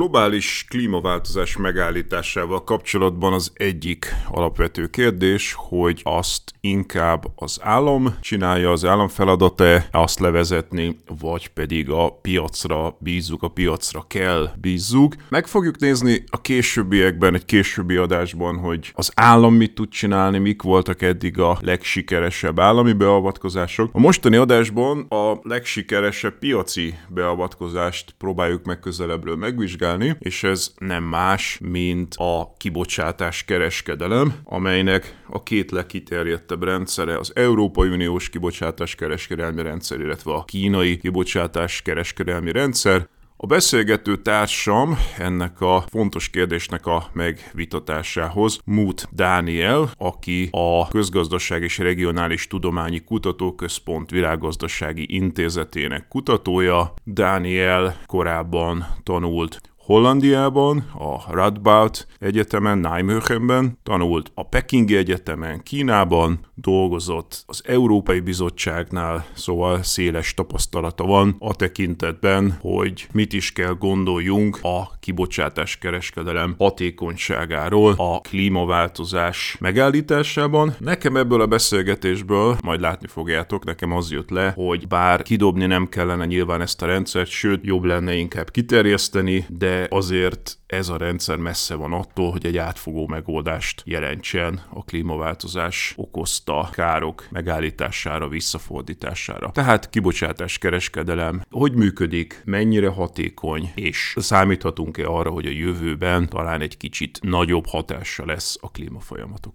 Globális klímaváltozás megállításával kapcsolatban az egyik alapvető kérdés, hogy azt inkább az állam csinálja, az állam feladata azt levezetni, vagy pedig a piacra bízzuk, a piacra kell bízzuk. Meg fogjuk nézni a későbbiekben, egy későbbi adásban, hogy az állam mit tud csinálni, mik voltak eddig a legsikeresebb állami beavatkozások. A mostani adásban a legsikeresebb piaci beavatkozást próbáljuk meg közelebbről megvizsgálni, vizsgálni, és ez nem más, mint a kibocsátás kereskedelem, amelynek a két legkiterjedtebb rendszere az Európai Uniós kibocsátás kereskedelmi rendszer, illetve a kínai kibocsátás kereskedelmi rendszer. A beszélgető társam ennek a fontos kérdésnek a megvitatásához Mut Dániel, aki a Közgazdaság és Regionális Tudományi Kutatóközpont Világgazdasági Intézetének kutatója. Dániel korábban tanult Hollandiában, a Radboud Egyetemen, Nijmegen tanult a Pekingi Egyetemen, Kínában, dolgozott az Európai Bizottságnál, szóval széles tapasztalata van a tekintetben, hogy mit is kell gondoljunk a kibocsátás kereskedelem hatékonyságáról a klímaváltozás megállításában. Nekem ebből a beszélgetésből, majd látni fogjátok, nekem az jött le, hogy bár kidobni nem kellene nyilván ezt a rendszert, sőt jobb lenne inkább kiterjeszteni, de azért ez a rendszer messze van attól, hogy egy átfogó megoldást jelentsen a klímaváltozás okozta károk megállítására, visszafordítására. Tehát kibocsátás kereskedelem, hogy működik, mennyire hatékony, és számíthatunk-e arra, hogy a jövőben talán egy kicsit nagyobb hatása lesz a klímafolyamatok.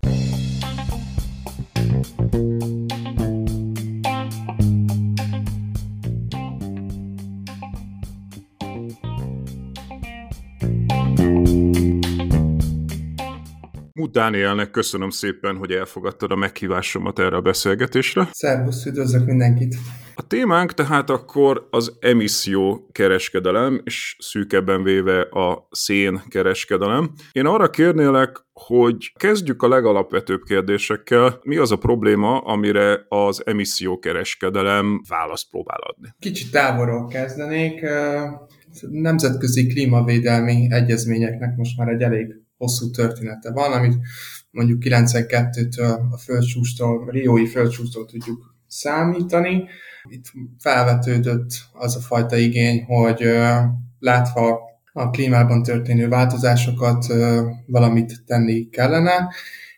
Mut Dánielnek köszönöm szépen, hogy elfogadtad a meghívásomat erre a beszélgetésre. Szervusz, üdvözlök mindenkit! A témánk tehát akkor az emisszió kereskedelem, és szűkebben véve a szén kereskedelem. Én arra kérnélek, hogy kezdjük a legalapvetőbb kérdésekkel. Mi az a probléma, amire az emissziókereskedelem választ próbál adni? Kicsit távolról kezdenék. Nemzetközi klímavédelmi egyezményeknek most már egy elég hosszú története van, amit mondjuk 92-től a földcsústól, Riói földcsústól tudjuk számítani. Itt felvetődött az a fajta igény, hogy látva a klímában történő változásokat valamit tenni kellene,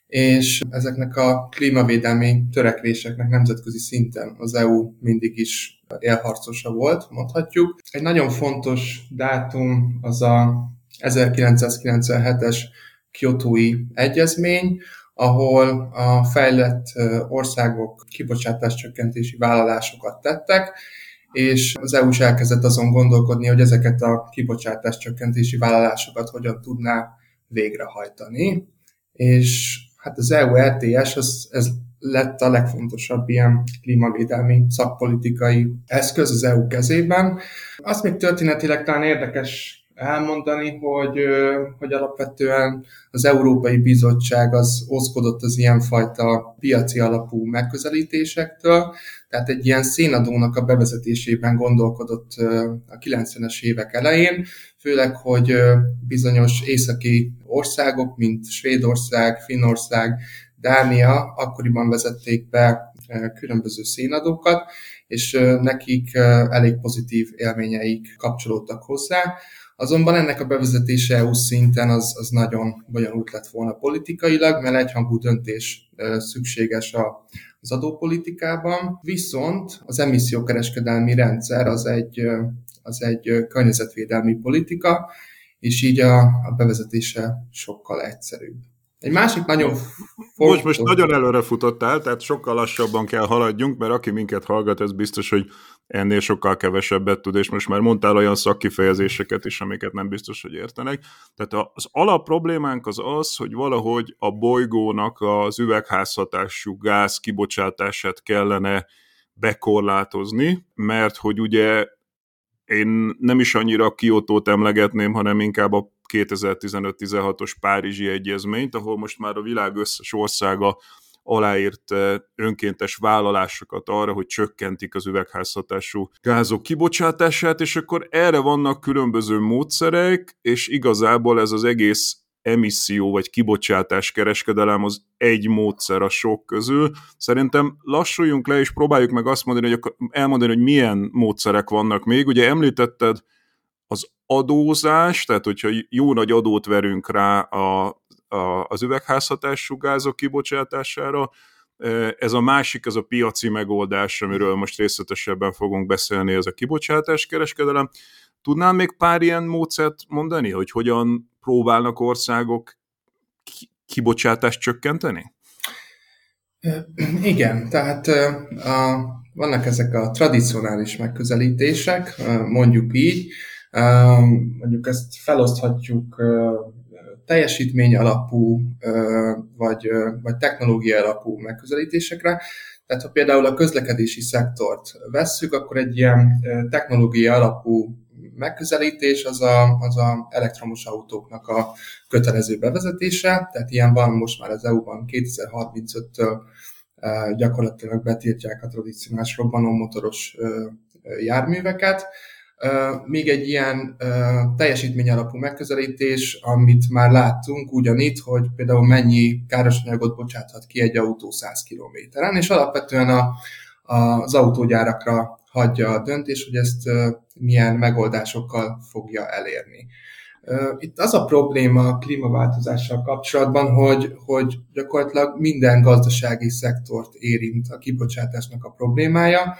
és ezeknek a klímavédelmi törekvéseknek nemzetközi szinten az EU mindig is élharcosa volt, mondhatjuk. Egy nagyon fontos dátum az a 1997-es Kyotói Egyezmény, ahol a fejlett országok kibocsátás csökkentési vállalásokat tettek, és az EU is elkezdett azon gondolkodni, hogy ezeket a kibocsátás csökkentési vállalásokat hogyan tudná végrehajtani. És hát az EU ETS, az, ez lett a legfontosabb ilyen klímavédelmi szakpolitikai eszköz az EU kezében. Azt még történetileg talán érdekes elmondani, hogy, hogy alapvetően az Európai Bizottság az oszkodott az ilyenfajta piaci alapú megközelítésektől, tehát egy ilyen szénadónak a bevezetésében gondolkodott a 90-es évek elején, főleg, hogy bizonyos északi országok, mint Svédország, Finnország, Dánia akkoriban vezették be különböző szénadókat, és nekik elég pozitív élményeik kapcsolódtak hozzá Azonban ennek a bevezetése EU szinten az, az nagyon bonyolult lett volna politikailag, mert egyhangú döntés szükséges a, az adópolitikában. Viszont az emissziókereskedelmi rendszer az egy, az egy környezetvédelmi politika, és így a, a bevezetése sokkal egyszerűbb. Egy másik nagyon fontos... Most, most nagyon előre futottál, tehát sokkal lassabban kell haladjunk, mert aki minket hallgat, ez biztos, hogy ennél sokkal kevesebbet tud, és most már mondtál olyan szakkifejezéseket is, amiket nem biztos, hogy értenek. Tehát az alap problémánk az az, hogy valahogy a bolygónak az üvegházhatású gáz kibocsátását kellene bekorlátozni, mert hogy ugye én nem is annyira Kiotót emlegetném, hanem inkább a 2015-16-os Párizsi Egyezményt, ahol most már a világ összes országa aláírt önkéntes vállalásokat arra, hogy csökkentik az üvegházhatású gázok kibocsátását, és akkor erre vannak különböző módszerek, és igazából ez az egész emisszió vagy kibocsátás kereskedelem az egy módszer a sok közül. Szerintem lassuljunk le, és próbáljuk meg azt mondani, hogy elmondani, hogy milyen módszerek vannak még. Ugye említetted az adózás, tehát hogyha jó nagy adót verünk rá a, a, az üvegházhatású gázok kibocsátására, ez a másik, ez a piaci megoldás, amiről most részletesebben fogunk beszélni, ez a kibocsátás kereskedelem. Tudnál még pár ilyen módszert mondani, hogy hogyan próbálnak országok kibocsátást csökkenteni? Igen, tehát a, vannak ezek a tradicionális megközelítések, mondjuk így, mondjuk ezt feloszthatjuk teljesítmény alapú, vagy, vagy technológia alapú megközelítésekre. Tehát ha például a közlekedési szektort vesszük, akkor egy ilyen technológia alapú megközelítés az a, az a elektromos autóknak a kötelező bevezetése, tehát ilyen van most már az EU-ban 2035-től gyakorlatilag betiltják a tradicionális robbanómotoros járműveket. Még egy ilyen teljesítmény alapú megközelítés, amit már láttunk ugyanitt, hogy például mennyi károsanyagot bocsáthat ki egy autó 100 kilométeren, és alapvetően a, az autógyárakra hagyja a döntés, hogy ezt milyen megoldásokkal fogja elérni. Itt az a probléma a klímaváltozással kapcsolatban, hogy, hogy gyakorlatilag minden gazdasági szektort érint a kibocsátásnak a problémája,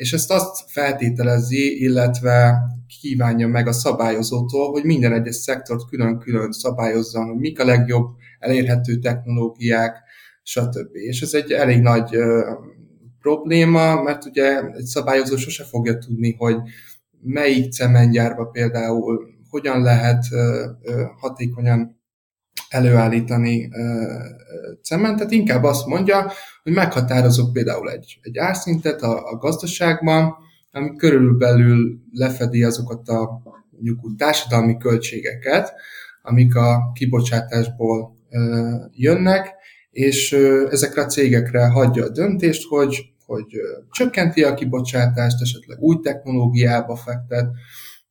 és ezt azt feltételezi, illetve kívánja meg a szabályozótól, hogy minden egyes szektort külön-külön szabályozzon, hogy mik a legjobb elérhető technológiák, stb. És ez egy elég nagy probléma, mert ugye egy szabályozó sose fogja tudni, hogy melyik cementgyárba például hogyan lehet hatékonyan előállítani cementet, inkább azt mondja, hogy meghatározok például egy, egy árszintet a, a gazdaságban, ami körülbelül lefedi azokat a mondjuk társadalmi költségeket, amik a kibocsátásból jönnek, és ezekre a cégekre hagyja a döntést, hogy, hogy csökkenti a kibocsátást, esetleg új technológiába fektet.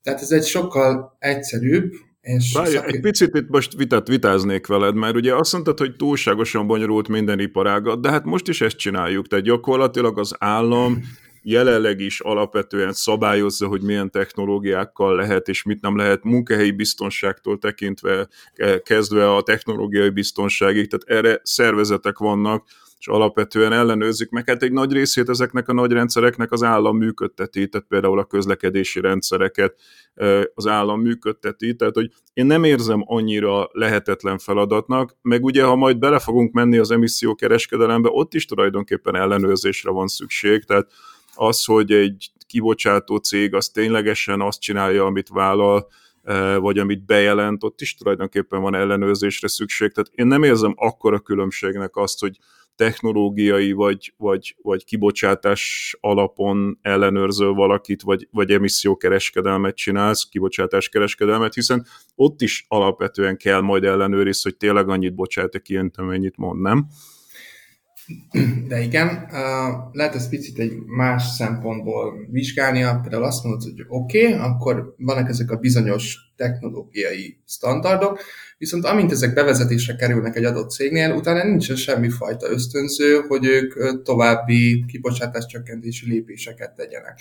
Tehát ez egy sokkal egyszerűbb, és Várj, szakít... egy picit itt most vitát vitáznék veled, mert ugye azt mondtad, hogy túlságosan bonyolult minden iparágat, de hát most is ezt csináljuk, tehát gyakorlatilag az állam jelenleg is alapvetően szabályozza, hogy milyen technológiákkal lehet és mit nem lehet munkahelyi biztonságtól tekintve kezdve a technológiai biztonságig, tehát erre szervezetek vannak, és alapvetően ellenőrzik, meg hát egy nagy részét ezeknek a nagy rendszereknek az állam működteti, tehát például a közlekedési rendszereket az állam működteti, tehát hogy én nem érzem annyira lehetetlen feladatnak, meg ugye ha majd bele fogunk menni az emissziókereskedelembe, ott is tulajdonképpen ellenőrzésre van szükség, tehát az, hogy egy kibocsátó cég az ténylegesen azt csinálja, amit vállal, vagy amit bejelent, ott is tulajdonképpen van ellenőrzésre szükség. Tehát én nem érzem akkora különbségnek azt, hogy technológiai vagy, vagy, vagy kibocsátás alapon ellenőrzöl valakit, vagy, vagy emissziókereskedelmet csinálsz, kibocsátáskereskedelmet, hiszen ott is alapvetően kell majd ellenőrizni, hogy tényleg annyit bocsát ki, amennyit mond, nem? De igen, lehet ezt picit egy más szempontból vizsgálni, például azt mondod, hogy oké, okay, akkor vannak ezek a bizonyos technológiai standardok, viszont amint ezek bevezetésre kerülnek egy adott cégnél, utána nincsen semmi fajta ösztönző, hogy ők további kibocsátás csökkentési lépéseket tegyenek.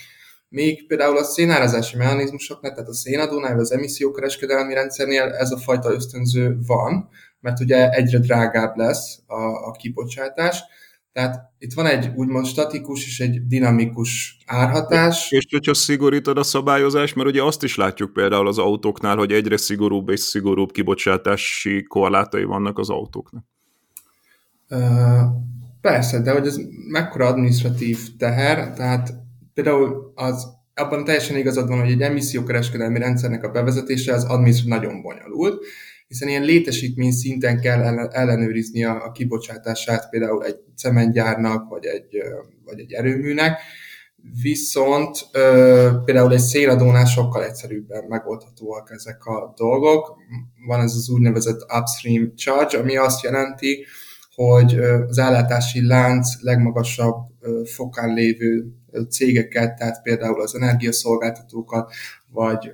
Még például a szénárazási mechanizmusoknál, tehát a szénadónál, az emissziókereskedelmi rendszernél ez a fajta ösztönző van, mert ugye egyre drágább lesz a, a kibocsátás, tehát itt van egy úgymond statikus és egy dinamikus árhatás. És hogyha szigorítod a szabályozást, mert ugye azt is látjuk például az autóknál, hogy egyre szigorúbb és szigorúbb kibocsátási korlátai vannak az autóknak. Persze, de hogy ez mekkora administratív teher, tehát például az, abban teljesen igazad van, hogy egy emissziókereskedelmi rendszernek a bevezetése az administratív nagyon bonyolult, hiszen ilyen létesítmény szinten kell ellenőrizni a, a kibocsátását például egy cementgyárnak, vagy egy, vagy egy erőműnek, viszont például egy széladónál sokkal egyszerűbben megoldhatóak ezek a dolgok. Van ez az úgynevezett upstream charge, ami azt jelenti, hogy az ellátási lánc legmagasabb fokán lévő cégeket, tehát például az energiaszolgáltatókat, vagy,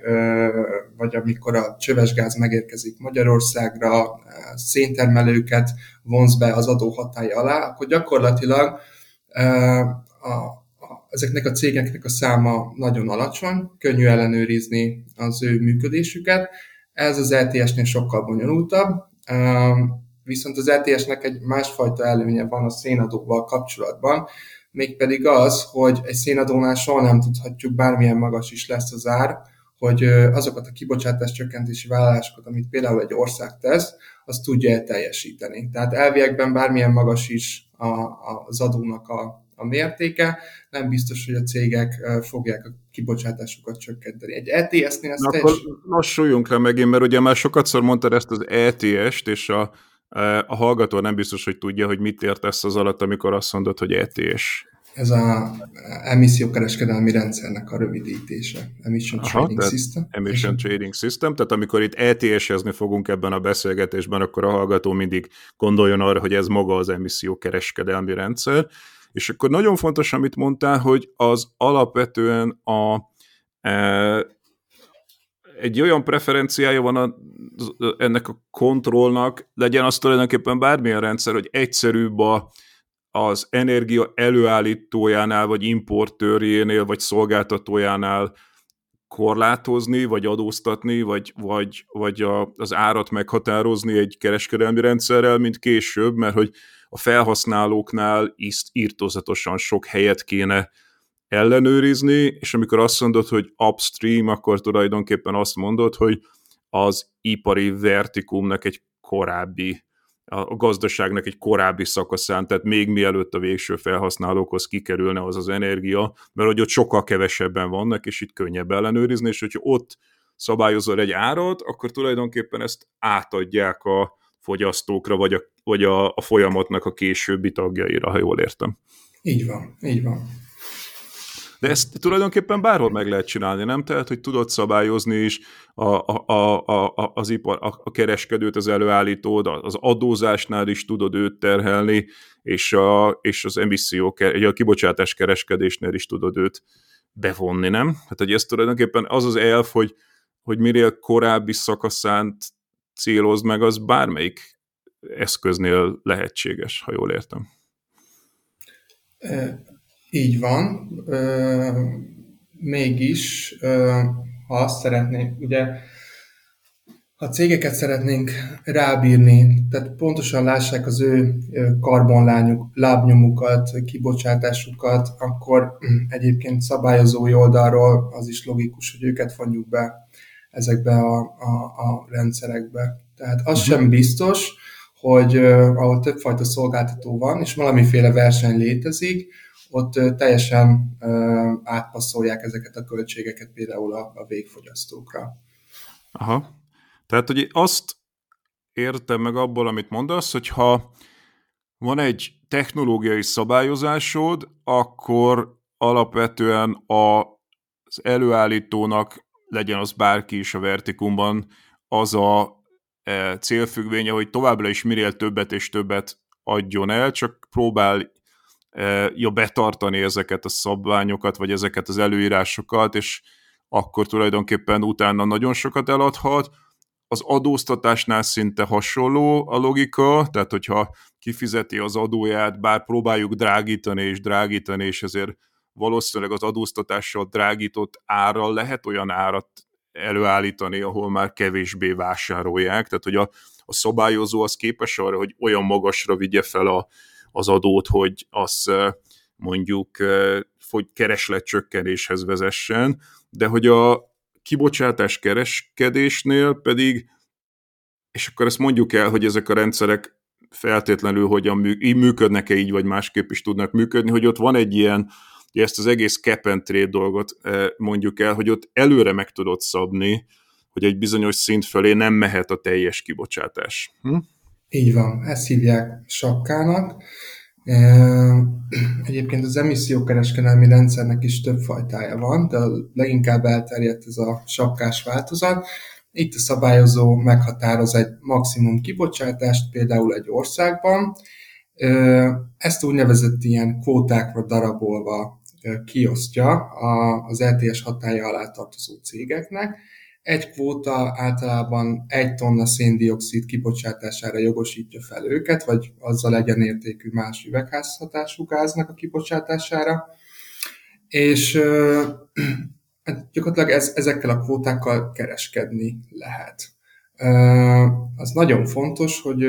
vagy amikor a csövesgáz megérkezik Magyarországra, széntermelőket vonz be az adó hatája alá, akkor gyakorlatilag a, a, ezeknek a cégeknek a száma nagyon alacsony, könnyű ellenőrizni az ő működésüket. Ez az LTS-nél sokkal bonyolultabb, viszont az LTS-nek egy másfajta előnye van a szénadóval kapcsolatban, mégpedig az, hogy egy szénadónál soha nem tudhatjuk, bármilyen magas is lesz az ár, hogy azokat a kibocsátás csökkentési vállalásokat, amit például egy ország tesz, azt tudja teljesíteni. Tehát elviekben bármilyen magas is a, a, az adónak a, a mértéke, nem biztos, hogy a cégek fogják a kibocsátásukat csökkenteni. Egy ETS-nél ez teljes... Akkor lassuljunk le megint, mert ugye már sokatszor mondtad ezt az ETS-t, és a, a hallgató nem biztos, hogy tudja, hogy mit értesz az alatt, amikor azt mondod, hogy ETS ez a emissziókereskedelmi rendszernek a rövidítése, Emission Aha, Trading System. Emission Trading System, tehát amikor itt ETS-ezni fogunk ebben a beszélgetésben, akkor a hallgató mindig gondoljon arra, hogy ez maga az emissziókereskedelmi rendszer, és akkor nagyon fontos, amit mondtál, hogy az alapvetően a, e, egy olyan preferenciája van a, ennek a kontrollnak, legyen az tulajdonképpen bármilyen rendszer, hogy egyszerűbb a, az energia előállítójánál, vagy importőrjénél, vagy szolgáltatójánál korlátozni, vagy adóztatni, vagy, vagy, vagy a, az árat meghatározni egy kereskedelmi rendszerrel, mint később, mert hogy a felhasználóknál is írtózatosan sok helyet kéne ellenőrizni, és amikor azt mondod, hogy upstream, akkor tulajdonképpen azt mondod, hogy az ipari vertikumnak egy korábbi a gazdaságnak egy korábbi szakaszán, tehát még mielőtt a végső felhasználókhoz kikerülne az az energia, mert hogy ott sokkal kevesebben vannak, és itt könnyebb ellenőrizni, és hogyha ott szabályozol egy árat, akkor tulajdonképpen ezt átadják a fogyasztókra, vagy a, vagy a, a folyamatnak a későbbi tagjaira, ha jól értem. Így van, így van. De ezt tulajdonképpen bárhol meg lehet csinálni, nem? Tehát, hogy tudod szabályozni is a, a, a, a, az ipar, a, a kereskedőt, az előállítód, az adózásnál is tudod őt terhelni, és, a, és az emisszió, a kibocsátás kereskedésnél is tudod őt bevonni, nem? Hát, hogy ez tulajdonképpen az az elf, hogy, hogy minél korábbi szakaszán célozd meg, az bármelyik eszköznél lehetséges, ha jól értem. Így van. Mégis, ha azt szeretnénk, ugye, ha cégeket szeretnénk rábírni, tehát pontosan lássák az ő karbonlányuk, lábnyomukat, kibocsátásukat, akkor egyébként szabályozói oldalról az is logikus, hogy őket vonjuk be ezekbe a, a, a rendszerekbe. Tehát az uh-huh. sem biztos, hogy ahol többfajta szolgáltató van, és valamiféle verseny létezik, ott teljesen átpasszolják ezeket a költségeket például a, a végfogyasztókra. Aha. Tehát, hogy azt értem meg abból, amit mondasz, hogy ha van egy technológiai szabályozásod, akkor alapvetően az előállítónak, legyen az bárki is a vertikumban, az a e, célfüggvénye, hogy továbbra is minél többet és többet adjon el, csak próbál ja, betartani ezeket a szabványokat, vagy ezeket az előírásokat, és akkor tulajdonképpen utána nagyon sokat eladhat. Az adóztatásnál szinte hasonló a logika, tehát hogyha kifizeti az adóját, bár próbáljuk drágítani és drágítani, és ezért valószínűleg az adóztatással drágított árral lehet olyan árat előállítani, ahol már kevésbé vásárolják, tehát hogy a, a szabályozó az képes arra, hogy olyan magasra vigye fel a, az adót, hogy az mondjuk keresletcsökkenéshez vezessen, de hogy a kibocsátás kereskedésnél pedig, és akkor ezt mondjuk el, hogy ezek a rendszerek feltétlenül hogyan működnek-e így, vagy másképp is tudnak működni, hogy ott van egy ilyen, ezt az egész cap and trade dolgot mondjuk el, hogy ott előre meg tudod szabni, hogy egy bizonyos szint fölé nem mehet a teljes kibocsátás. Hm? Így van, ezt hívják sapkának. Egyébként az emissziókereskedelmi rendszernek is több fajtája van, de leginkább elterjedt ez a sapkás változat. Itt a szabályozó meghatároz egy maximum kibocsátást, például egy országban. Ezt úgynevezett ilyen kvótákra darabolva kiosztja az LTS hatája alá tartozó cégeknek, egy kvóta általában egy tonna széndiokszid kibocsátására jogosítja fel őket, vagy azzal egyenértékű más üvegházhatású gáznak a kibocsátására. És hát gyakorlatilag ez, ezekkel a kvótákkal kereskedni lehet. Az nagyon fontos, hogy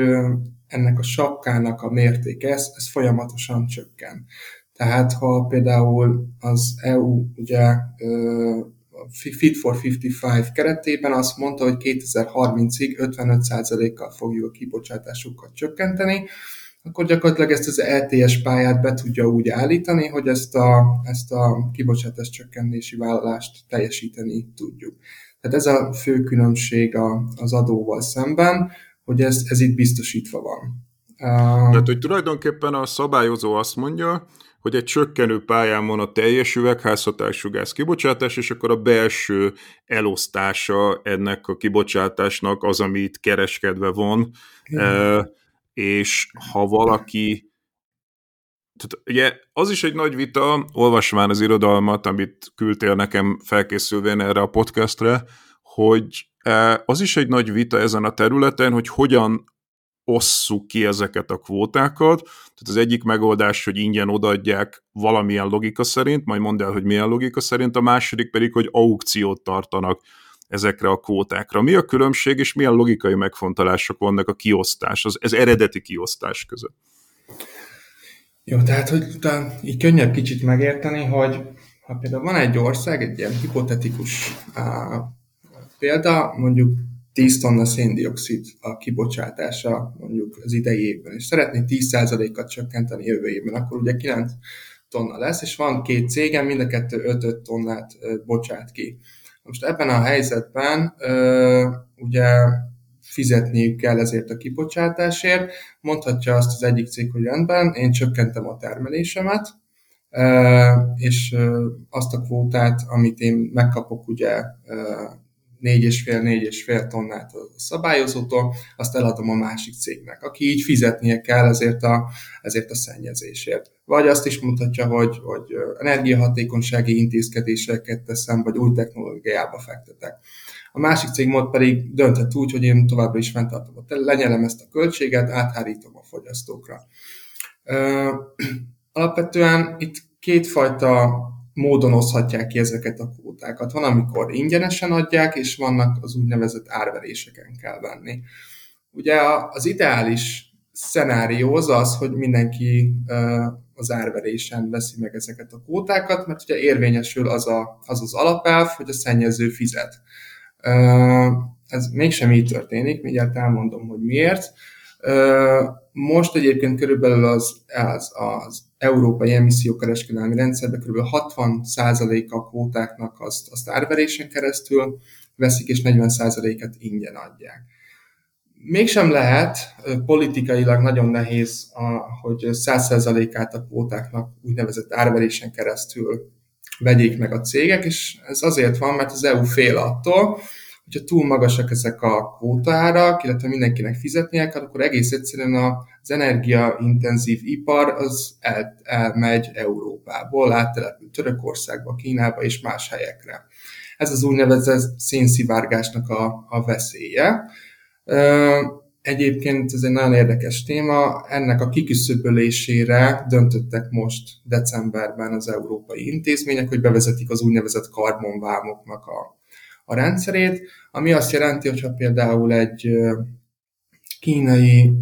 ennek a sapkának a mértéke, ez, ez folyamatosan csökken. Tehát ha például az EU ugye Fit for 55 keretében azt mondta, hogy 2030-ig 55%-kal fogjuk a kibocsátásukat csökkenteni, akkor gyakorlatilag ezt az LTS pályát be tudja úgy állítani, hogy ezt a, ezt a kibocsátás csökkentési vállalást teljesíteni tudjuk. Tehát ez a fő különbség az adóval szemben, hogy ez, ez itt biztosítva van. Tehát, hogy tulajdonképpen a szabályozó azt mondja, hogy egy csökkenő pályán van a teljes üvegházhatású gáz kibocsátás, és akkor a belső elosztása ennek a kibocsátásnak az, ami itt kereskedve van, e, és ha valaki tehát ugye az is egy nagy vita, olvasván az irodalmat, amit küldtél nekem felkészülvén erre a podcastre, hogy az is egy nagy vita ezen a területen, hogy hogyan osszuk ki ezeket a kvótákat. Tehát az egyik megoldás, hogy ingyen odaadják valamilyen logika szerint, majd mondd el, hogy milyen logika szerint, a második pedig, hogy aukciót tartanak ezekre a kvótákra. Mi a különbség, és milyen logikai megfontolások vannak a kiosztás, az, ez eredeti kiosztás között? Jó, tehát, hogy utána így könnyebb kicsit megérteni, hogy ha például van egy ország, egy ilyen hipotetikus á, példa, mondjuk 10 tonna széndiokszid a kibocsátása mondjuk az idei évben, és szeretné 10%-kal csökkenteni jövő évben, akkor ugye 9 tonna lesz, és van két cégem, mind a kettő 5-5 tonnát bocsát ki. Most ebben a helyzetben ugye fizetniük kell ezért a kibocsátásért, mondhatja azt az egyik cég, hogy rendben, én csökkentem a termelésemet, és azt a kvótát, amit én megkapok ugye 4,5-4,5 tonnát a szabályozótól, azt eladom a másik cégnek, aki így fizetnie kell ezért a, ezért a szennyezésért. Vagy azt is mutatja, hogy, hogy energiahatékonysági intézkedéseket teszem, vagy új technológiába fektetek. A másik cég mod pedig dönthet úgy, hogy én továbbra is fenntartom, lenyelem ezt a költséget, áthárítom a fogyasztókra. Alapvetően itt kétfajta módon oszhatják ki ezeket a kvótákat. Van, amikor ingyenesen adják, és vannak az úgynevezett árveréseken kell venni. Ugye az ideális szenárió az az, hogy mindenki az árverésen veszi meg ezeket a kvótákat, mert ugye érvényesül az a, az, az alapelv, hogy a szennyező fizet. Ez mégsem így történik, mindjárt elmondom, hogy miért. Most egyébként körülbelül az, az, az európai emissziókereskedelmi rendszerben kb. 60% a kvótáknak azt, azt árverésen keresztül veszik, és 40%-et ingyen adják. Mégsem lehet, politikailag nagyon nehéz, hogy 100%-át a kvótáknak úgynevezett árverésen keresztül vegyék meg a cégek, és ez azért van, mert az EU fél attól, hogyha túl magasak ezek a kvótaárak, illetve mindenkinek fizetnie kell, akkor egész egyszerűen az energiaintenzív ipar az el, elmegy Európából, áttelepül Törökországba, Kínába és más helyekre. Ez az úgynevezett szénszivárgásnak a, a veszélye. Egyébként ez egy nagyon érdekes téma. Ennek a kiküszöbölésére döntöttek most decemberben az európai intézmények, hogy bevezetik az úgynevezett karbonvámoknak a, a rendszerét, ami azt jelenti, hogyha például egy kínai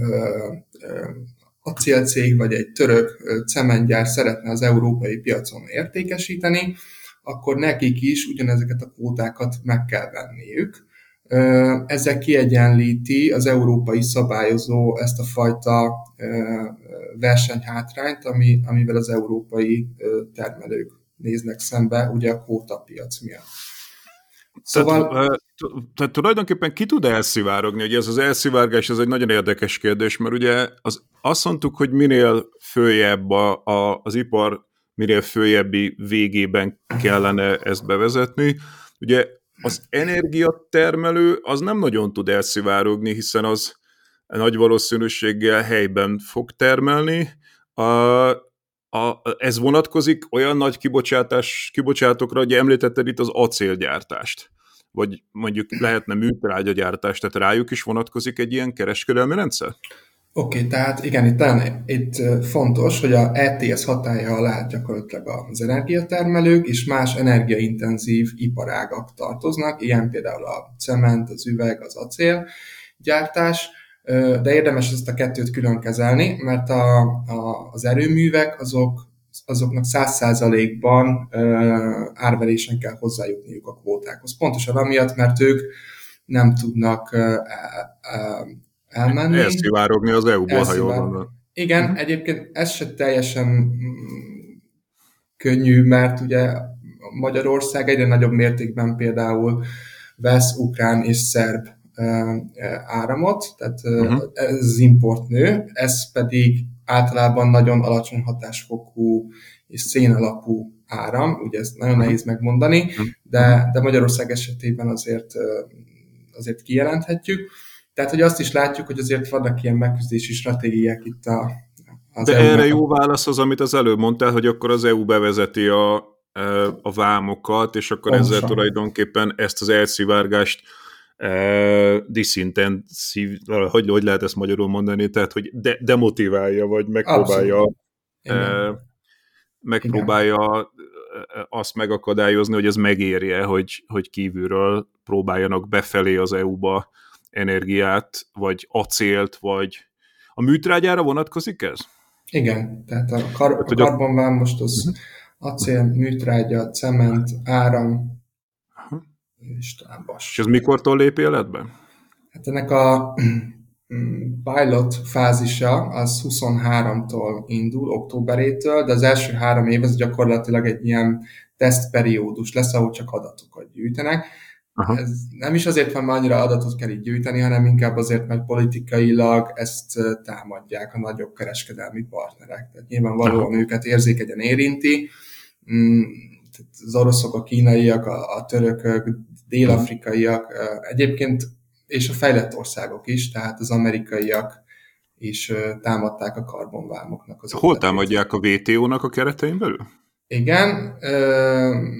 acélcég vagy egy török cementgyár szeretne az európai piacon értékesíteni, akkor nekik is ugyanezeket a kvótákat meg kell venniük. Ezzel kiegyenlíti az európai szabályozó ezt a fajta versenyhátrányt, ami, amivel az európai termelők néznek szembe ugye a kvótapiac miatt. Szóval... Tehát, tehát tulajdonképpen ki tud elszivárogni? Ugye ez az elszivárgás, ez egy nagyon érdekes kérdés, mert ugye az, azt mondtuk, hogy minél följebb a, a, az ipar, minél följebbi végében kellene ezt bevezetni. Ugye az energiatermelő az nem nagyon tud elszivárogni, hiszen az nagy valószínűséggel helyben fog termelni. A, a, ez vonatkozik olyan nagy kibocsátás, kibocsátókra, hogy említetted itt az acélgyártást, vagy mondjuk lehetne műtrágyagyártást, tehát rájuk is vonatkozik egy ilyen kereskedelmi rendszer? Oké, okay, tehát igen, itt, itt fontos, hogy a ETS hatája alá gyakorlatilag az energiatermelők és más energiaintenzív iparágak tartoznak, ilyen például a cement, az üveg, az acél gyártás, de érdemes ezt a kettőt külön kezelni, mert a, a, az erőművek azok azoknak száz százalékban árverésen kell hozzájutniuk a kvótákhoz. Pontosan amiatt, mert ők nem tudnak elmenni. Elszivárogni az EU-ból, ha jól van. Igen, uh-huh. egyébként ez se teljesen mm, könnyű, mert ugye Magyarország egyre nagyobb mértékben például vesz ukrán és szerb áramot, tehát uh-huh. ez az import nő, ez pedig általában nagyon alacsony hatásfokú és szénalapú áram, ugye ezt nagyon nehéz megmondani, de, de Magyarország esetében azért, azért kijelenthetjük. Tehát, hogy azt is látjuk, hogy azért vannak ilyen megküzdési stratégiák itt a, az De erre jó válasz az, amit az előbb mondtál, hogy akkor az EU bevezeti a, a vámokat, és akkor Pontosan. ezzel tulajdonképpen ezt az elszivárgást uh, diszintenzív, hogy, hogy lehet ezt magyarul mondani, tehát hogy de, demotiválja, vagy megpróbálja uh, megpróbálja Igen. azt megakadályozni, hogy ez megérje, hogy, hogy kívülről próbáljanak befelé az EU-ba energiát, vagy acélt, vagy a műtrágyára vonatkozik ez? Igen, tehát a, kar- a karbonvám most az uh-huh. acél, műtrágya, cement, áram, uh-huh. és ez mikortól lép életbe? Hát ennek a pilot fázisa az 23-tól indul, októberétől, de az első három év ez gyakorlatilag egy ilyen tesztperiódus lesz, ahol csak adatokat gyűjtenek Aha. Ez nem is azért van, mert annyira adatot kell így gyűjteni, hanem inkább azért, mert politikailag ezt támadják a nagyobb kereskedelmi partnerek. Tehát nyilvánvalóan Aha. őket érzékenyen érinti. Az oroszok, a kínaiak, a, a törökök, dél-afrikaiak, egyébként és a fejlett országok is, tehát az amerikaiak is támadták a karbonvámoknak az Hol támadják a WTO-nak a keretein belül? Igen,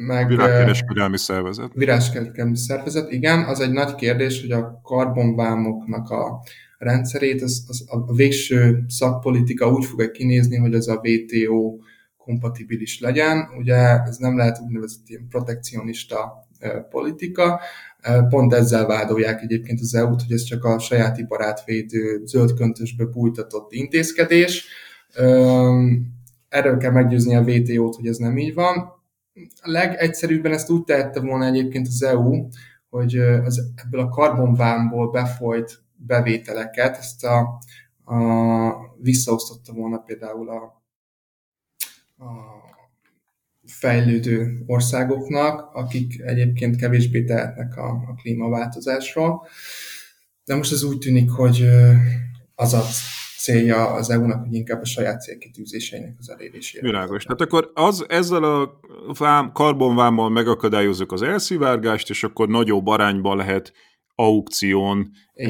meg... Virágkereskedelmi szervezet. Virágkereskedelmi szervezet, igen. Az egy nagy kérdés, hogy a karbonvámoknak a rendszerét, az, az a végső szakpolitika úgy fog kinézni, hogy az a WTO kompatibilis legyen. Ugye ez nem lehet úgynevezett ilyen protekcionista politika. Pont ezzel vádolják egyébként az EU-t, hogy ez csak a saját iparát védő zöldköntösbe bújtatott intézkedés erről kell meggyőzni a WTO-t, hogy ez nem így van. A legegyszerűbben ezt úgy tehette volna egyébként az EU, hogy az, ebből a karbonvámból befolyt bevételeket, ezt a, a, visszaosztotta volna például a, a fejlődő országoknak, akik egyébként kevésbé tehetnek a, a klímaváltozásról. De most ez úgy tűnik, hogy az a célja az EU-nak, hogy inkább a saját célkitűzéseinek az elérésére. Világos. Tehát akkor az, ezzel a vám, karbonvámmal megakadályozzuk az elszivárgást, és akkor nagyobb arányban lehet aukción e,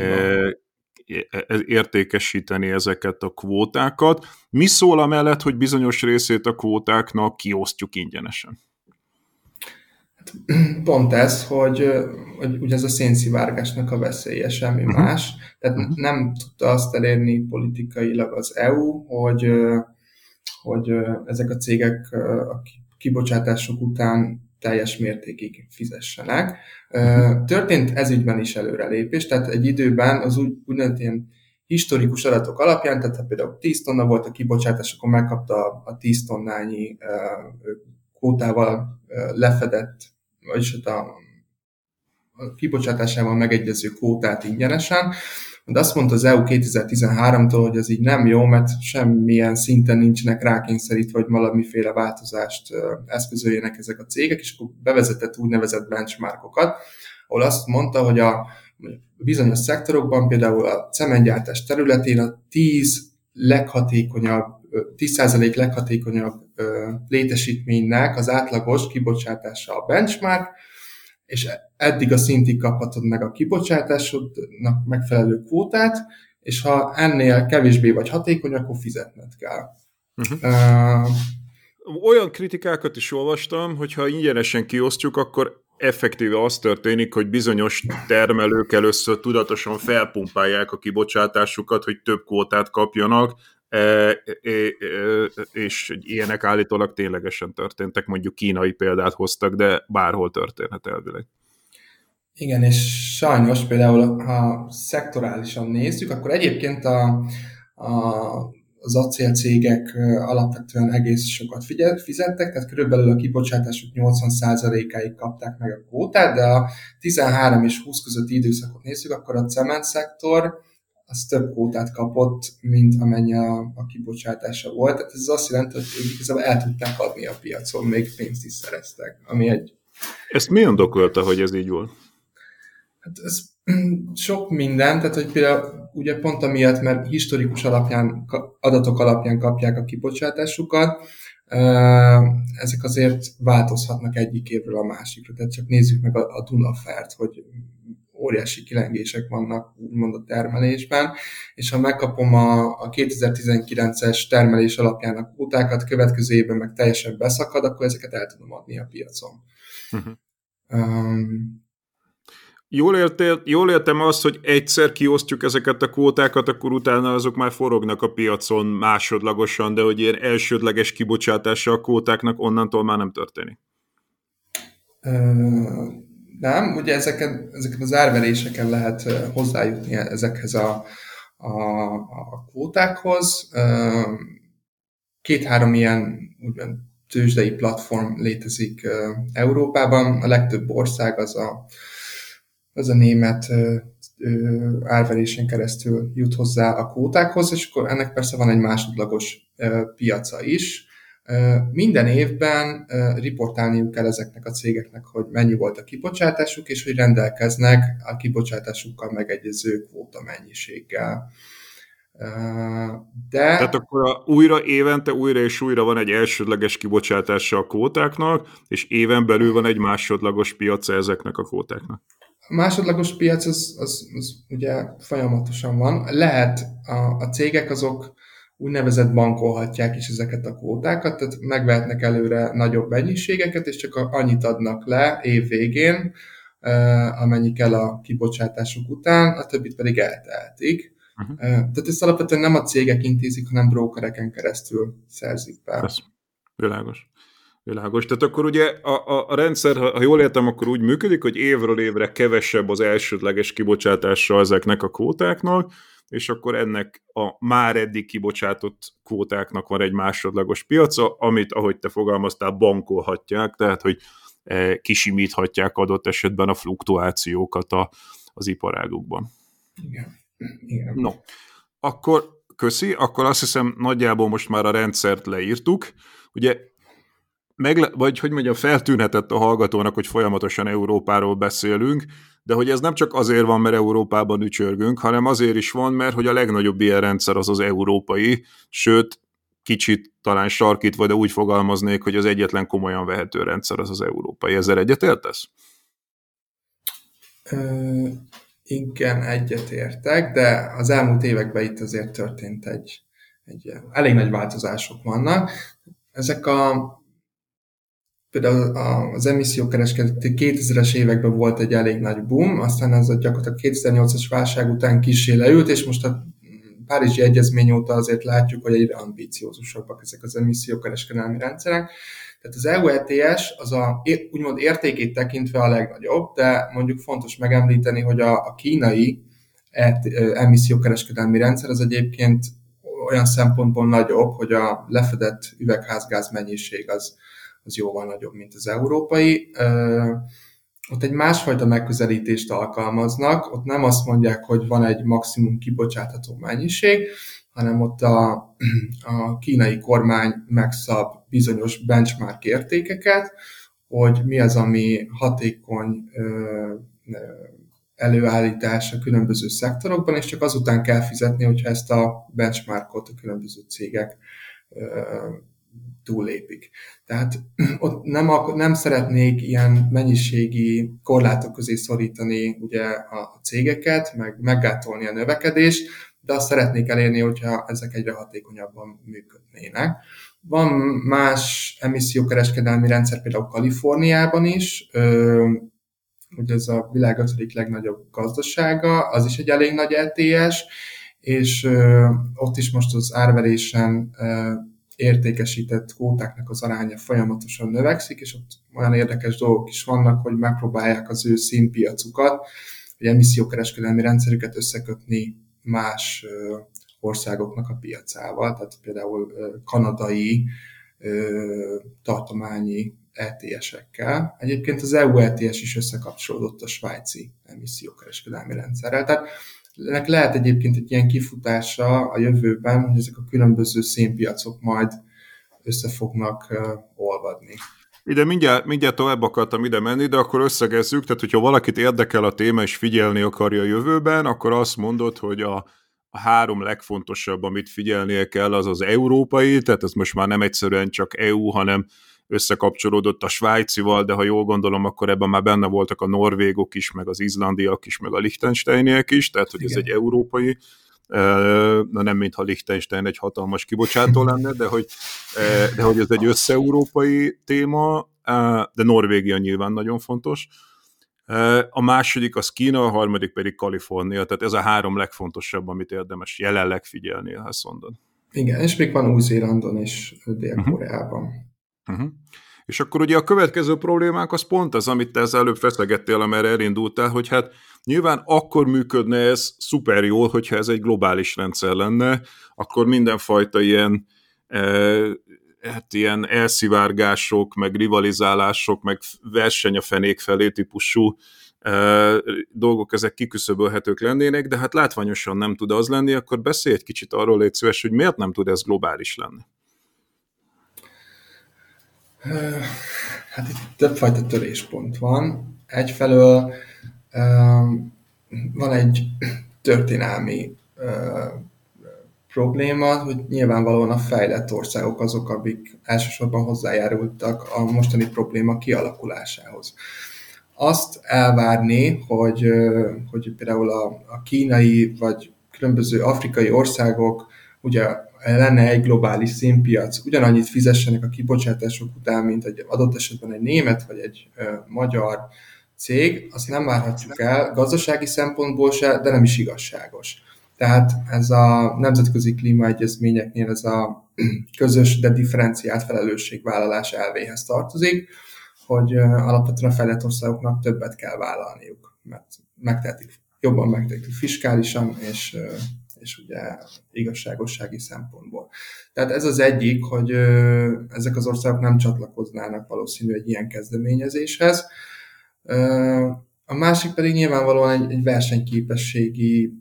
értékesíteni ezeket a kvótákat. Mi szól amellett, hogy bizonyos részét a kvótáknak kiosztjuk ingyenesen? Pont ez, hogy, hogy ugye ez a szénszivárgásnak a veszélye, semmi uh-huh. más. Tehát uh-huh. nem tudta azt elérni politikailag az EU, hogy, hogy ezek a cégek a kibocsátások után teljes mértékig fizessenek. Történt ezügyben is előrelépés, tehát egy időben az úgy, úgynevezett ilyen historikus adatok alapján, tehát ha például 10 tonna volt a kibocsátás, akkor megkapta a 10 tonnányi kvótával lefedett, vagyis hát a, a kibocsátásával megegyező kvótát ingyenesen, de azt mondta az EU 2013-tól, hogy ez így nem jó, mert semmilyen szinten nincsenek rákényszerítve, hogy valamiféle változást eszközöljenek ezek a cégek, és akkor bevezetett úgynevezett benchmarkokat, ahol azt mondta, hogy a bizonyos szektorokban, például a cementgyártás területén a 10 leghatékonyabb, 10% leghatékonyabb létesítménynek az átlagos kibocsátása a benchmark, és eddig a szintig kaphatod meg a kibocsátásodnak megfelelő kvótát, és ha ennél kevésbé vagy hatékony, akkor fizetned kell. Uh-huh. Uh, Olyan kritikákat is olvastam, hogy ha ingyenesen kiosztjuk, akkor effektíve az történik, hogy bizonyos termelők először tudatosan felpumpálják a kibocsátásukat, hogy több kvótát kapjanak, és ilyenek állítólag ténylegesen történtek, mondjuk kínai példát hoztak, de bárhol történhet elvileg. Igen, és sajnos például, ha szektorálisan nézzük, akkor egyébként a, a az acélcégek alapvetően egész sokat fizettek, tehát körülbelül a kibocsátásuk 80%-áig kapták meg a kvótát, de a 13 és 20 közötti időszakot nézzük, akkor a cementszektor az több kvótát kapott, mint amennyi a, a kibocsátása volt. Tehát ez azt jelenti, hogy igazából el tudták adni a piacon, még pénzt is szereztek, ami egy... Ezt mi indokolta, hogy ez így volt? Hát ez sok minden, tehát hogy például ugye pont amiatt, mert historikus alapján, adatok alapján kapják a kibocsátásukat, ezek azért változhatnak egyik évről a másikra. Tehát csak nézzük meg a, a Dunafert, hogy óriási kilengések vannak úgymond a termelésben, és ha megkapom a, a 2019-es termelés alapján a kvótákat, következő évben meg teljesen beszakad, akkor ezeket el tudom adni a piacon. Uh-huh. Um, Jól, értél, jól értem azt, hogy egyszer kiosztjuk ezeket a kvótákat, akkor utána azok már forognak a piacon másodlagosan, de hogy ilyen elsődleges kibocsátása a kvótáknak onnantól már nem történik. Nem, ugye ezeken, ezeken az árveréseken lehet hozzájutni ezekhez a, a, a kvótákhoz. Két-három ilyen úgymond tőzsdei platform létezik Európában. A legtöbb ország az a ez a német árverésen keresztül jut hozzá a kvótákhoz, és akkor ennek persze van egy másodlagos piaca is. Minden évben riportálniuk kell ezeknek a cégeknek, hogy mennyi volt a kibocsátásuk, és hogy rendelkeznek a kibocsátásukkal megegyező kvóta mennyiséggel. De... Tehát akkor a, újra évente, újra és újra van egy elsődleges kibocsátása a kvótáknak, és éven belül van egy másodlagos piaca ezeknek a kvótáknak. A másodlagos piac az, az, az ugye folyamatosan van. Lehet a, a cégek azok úgynevezett bankolhatják is ezeket a kvótákat, tehát megvehetnek előre nagyobb mennyiségeket, és csak annyit adnak le év végén, amennyi kell a kibocsátások után, a többit pedig eltehetik. Uh-huh. Tehát ezt alapvetően nem a cégek intézik, hanem brokereken keresztül szerzik be. Ez világos. Világos. Tehát akkor ugye a, a, a rendszer, ha, ha jól értem, akkor úgy működik, hogy évről évre kevesebb az elsődleges kibocsátása ezeknek a kvótáknak, és akkor ennek a már eddig kibocsátott kvótáknak van egy másodlagos piaca, amit, ahogy te fogalmaztál, bankolhatják, tehát hogy e, kisimíthatják adott esetben a fluktuációkat a, az iparágukban. Igen. Igen. No, akkor köszi, akkor azt hiszem nagyjából most már a rendszert leírtuk. Ugye meg, vagy hogy mondjam, feltűnhetett a hallgatónak, hogy folyamatosan Európáról beszélünk, de hogy ez nem csak azért van, mert Európában ücsörgünk, hanem azért is van, mert hogy a legnagyobb ilyen rendszer az az európai, sőt, kicsit talán sarkítva, de úgy fogalmaznék, hogy az egyetlen komolyan vehető rendszer az az európai. Ezzel egyetértesz? Ö, igen, egyetértek, de az elmúlt években itt azért történt egy, egy elég nagy változások vannak. Ezek a például az emissziókereskedet 2000-es években volt egy elég nagy boom, aztán ez a gyakorlatilag 2008-as válság után kisé leült, és most a Párizsi Egyezmény óta azért látjuk, hogy egyre ambíciózusabbak ezek az emissziókereskedelmi rendszerek. Tehát az EU ETS az a úgymond értékét tekintve a legnagyobb, de mondjuk fontos megemlíteni, hogy a, a kínai emissziókereskedelmi rendszer az egyébként olyan szempontból nagyobb, hogy a lefedett üvegházgáz mennyiség az, az jóval nagyobb, mint az európai. Ott egy másfajta megközelítést alkalmaznak, ott nem azt mondják, hogy van egy maximum kibocsátható mennyiség, hanem ott a, a kínai kormány megszab bizonyos benchmark értékeket, hogy mi az, ami hatékony előállítás a különböző szektorokban, és csak azután kell fizetni, hogyha ezt a benchmarkot a különböző cégek túllépik. Tehát ott nem, nem szeretnék ilyen mennyiségi korlátok közé szorítani ugye a cégeket, meg meggátolni a növekedést, de azt szeretnék elérni, hogyha ezek egyre hatékonyabban működnének. Van más emissziókereskedelmi rendszer, például Kaliforniában is, hogy ez a világ ötödik legnagyobb gazdasága, az is egy elég nagy ETS, és ott is most az árverésen értékesített kvótáknak az aránya folyamatosan növekszik, és ott olyan érdekes dolgok is vannak, hogy megpróbálják az ő színpiacukat, vagy emissziókereskedelmi rendszerüket összekötni más országoknak a piacával, tehát például kanadai tartományi ETS-ekkel. Egyébként az EU ETS is összekapcsolódott a svájci emissziókereskedelmi rendszerrel. Tehát ennek lehet egyébként egy ilyen kifutása a jövőben, hogy ezek a különböző szénpiacok majd össze fognak olvadni. Ide mindjárt, mindjárt tovább akartam ide menni, de akkor összegezzük, tehát hogyha valakit érdekel a téma és figyelni akarja a jövőben, akkor azt mondod, hogy a, a három legfontosabb, amit figyelnie kell, az az európai, tehát ez most már nem egyszerűen csak EU, hanem összekapcsolódott a svájcival, de ha jól gondolom, akkor ebben már benne voltak a norvégok is, meg az izlandiak is, meg a lichtensteiniek is, tehát hogy Igen. ez egy európai, na nem mintha Liechtenstein egy hatalmas kibocsátó lenne, de hogy, de hogy ez egy összeurópai téma, de Norvégia nyilván nagyon fontos. A második az Kína, a harmadik pedig Kalifornia, tehát ez a három legfontosabb, amit érdemes jelenleg figyelni, ha mondod. Igen, és még van Új-Zélandon és Dél-Koreában. Uh-huh. És akkor ugye a következő problémák az pont az, amit te előbb feszegettél, amerre elindultál, hogy hát nyilván akkor működne ez szuper jól, hogyha ez egy globális rendszer lenne, akkor mindenfajta ilyen eh, hát ilyen elszivárgások, meg rivalizálások, meg verseny a fenék felé típusú e, dolgok, ezek kiküszöbölhetők lennének, de hát látványosan nem tud az lenni, akkor beszélj egy kicsit arról, légy szíves, hogy miért nem tud ez globális lenni. Hát itt többfajta töréspont van. Egyfelől van egy történelmi probléma, hogy nyilvánvalóan a fejlett országok azok, akik elsősorban hozzájárultak a mostani probléma kialakulásához. Azt elvárni, hogy, hogy például a, a kínai vagy különböző afrikai országok ugye lenne egy globális színpiac, ugyanannyit fizessenek a kibocsátások után, mint egy adott esetben egy német vagy egy ö, magyar cég, azt nem várhatjuk el gazdasági szempontból se, de nem is igazságos. Tehát ez a nemzetközi klímaegyezményeknél ez a közös, de differenciált felelősségvállalás elvéhez tartozik, hogy alapvetően a fejlett országoknak többet kell vállalniuk, mert megtehetik, jobban megtehetik fiskálisan, és és ugye igazságossági szempontból. Tehát ez az egyik, hogy ezek az országok nem csatlakoznának valószínű egy ilyen kezdeményezéshez. A másik pedig nyilvánvalóan egy, egy versenyképességi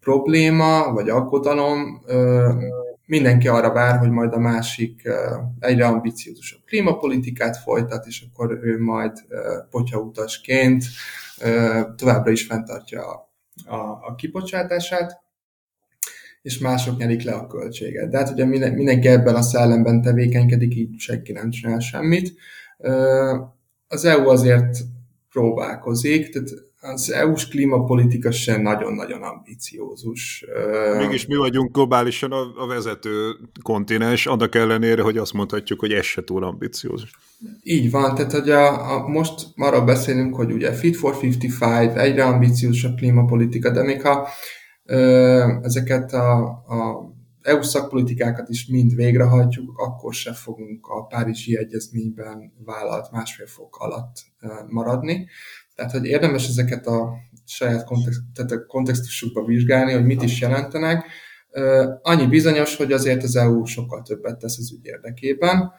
probléma, vagy aggodalom. Mindenki arra vár, hogy majd a másik egyre ambiciózusabb klímapolitikát folytat, és akkor ő majd potyautasként továbbra is fenntartja a, a, a kibocsátását és mások nyerik le a költséget. De hát ugye mindenki ebben a szellemben tevékenykedik, így senki nem csinál semmit. Az EU azért próbálkozik, tehát az EU-s klímapolitika sem nagyon-nagyon ambiciózus. Mégis mi vagyunk globálisan a, a vezető kontinens, annak ellenére, hogy azt mondhatjuk, hogy ez se túl ambiciózus. Így van, tehát hogy a, a, most arra beszélünk, hogy ugye Fit for 55, egyre ambiciózusabb klímapolitika, de még ha ezeket a, a EU szakpolitikákat is mind végrehajtjuk, akkor se fogunk a Párizsi Egyezményben vállalt másfél fok alatt maradni. Tehát, hogy érdemes ezeket a saját kontextusukba vizsgálni, hogy mit is jelentenek. Annyi bizonyos, hogy azért az EU sokkal többet tesz az ügy érdekében.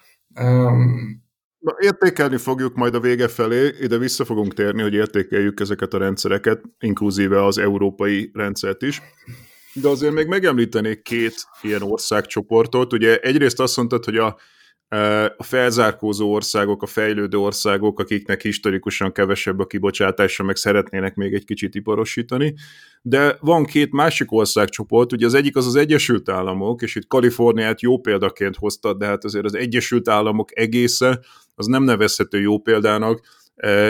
Értékelni fogjuk majd a vége felé, ide vissza fogunk térni, hogy értékeljük ezeket a rendszereket, inkluzíve az európai rendszert is. De azért még megemlítenék két ilyen országcsoportot. Ugye egyrészt azt mondtad, hogy a a felzárkózó országok, a fejlődő országok, akiknek historikusan kevesebb a kibocsátása, meg szeretnének még egy kicsit iparosítani. De van két másik országcsoport, ugye az egyik az az Egyesült Államok, és itt Kaliforniát jó példaként hoztad, de hát azért az Egyesült Államok egésze az nem nevezhető jó példának,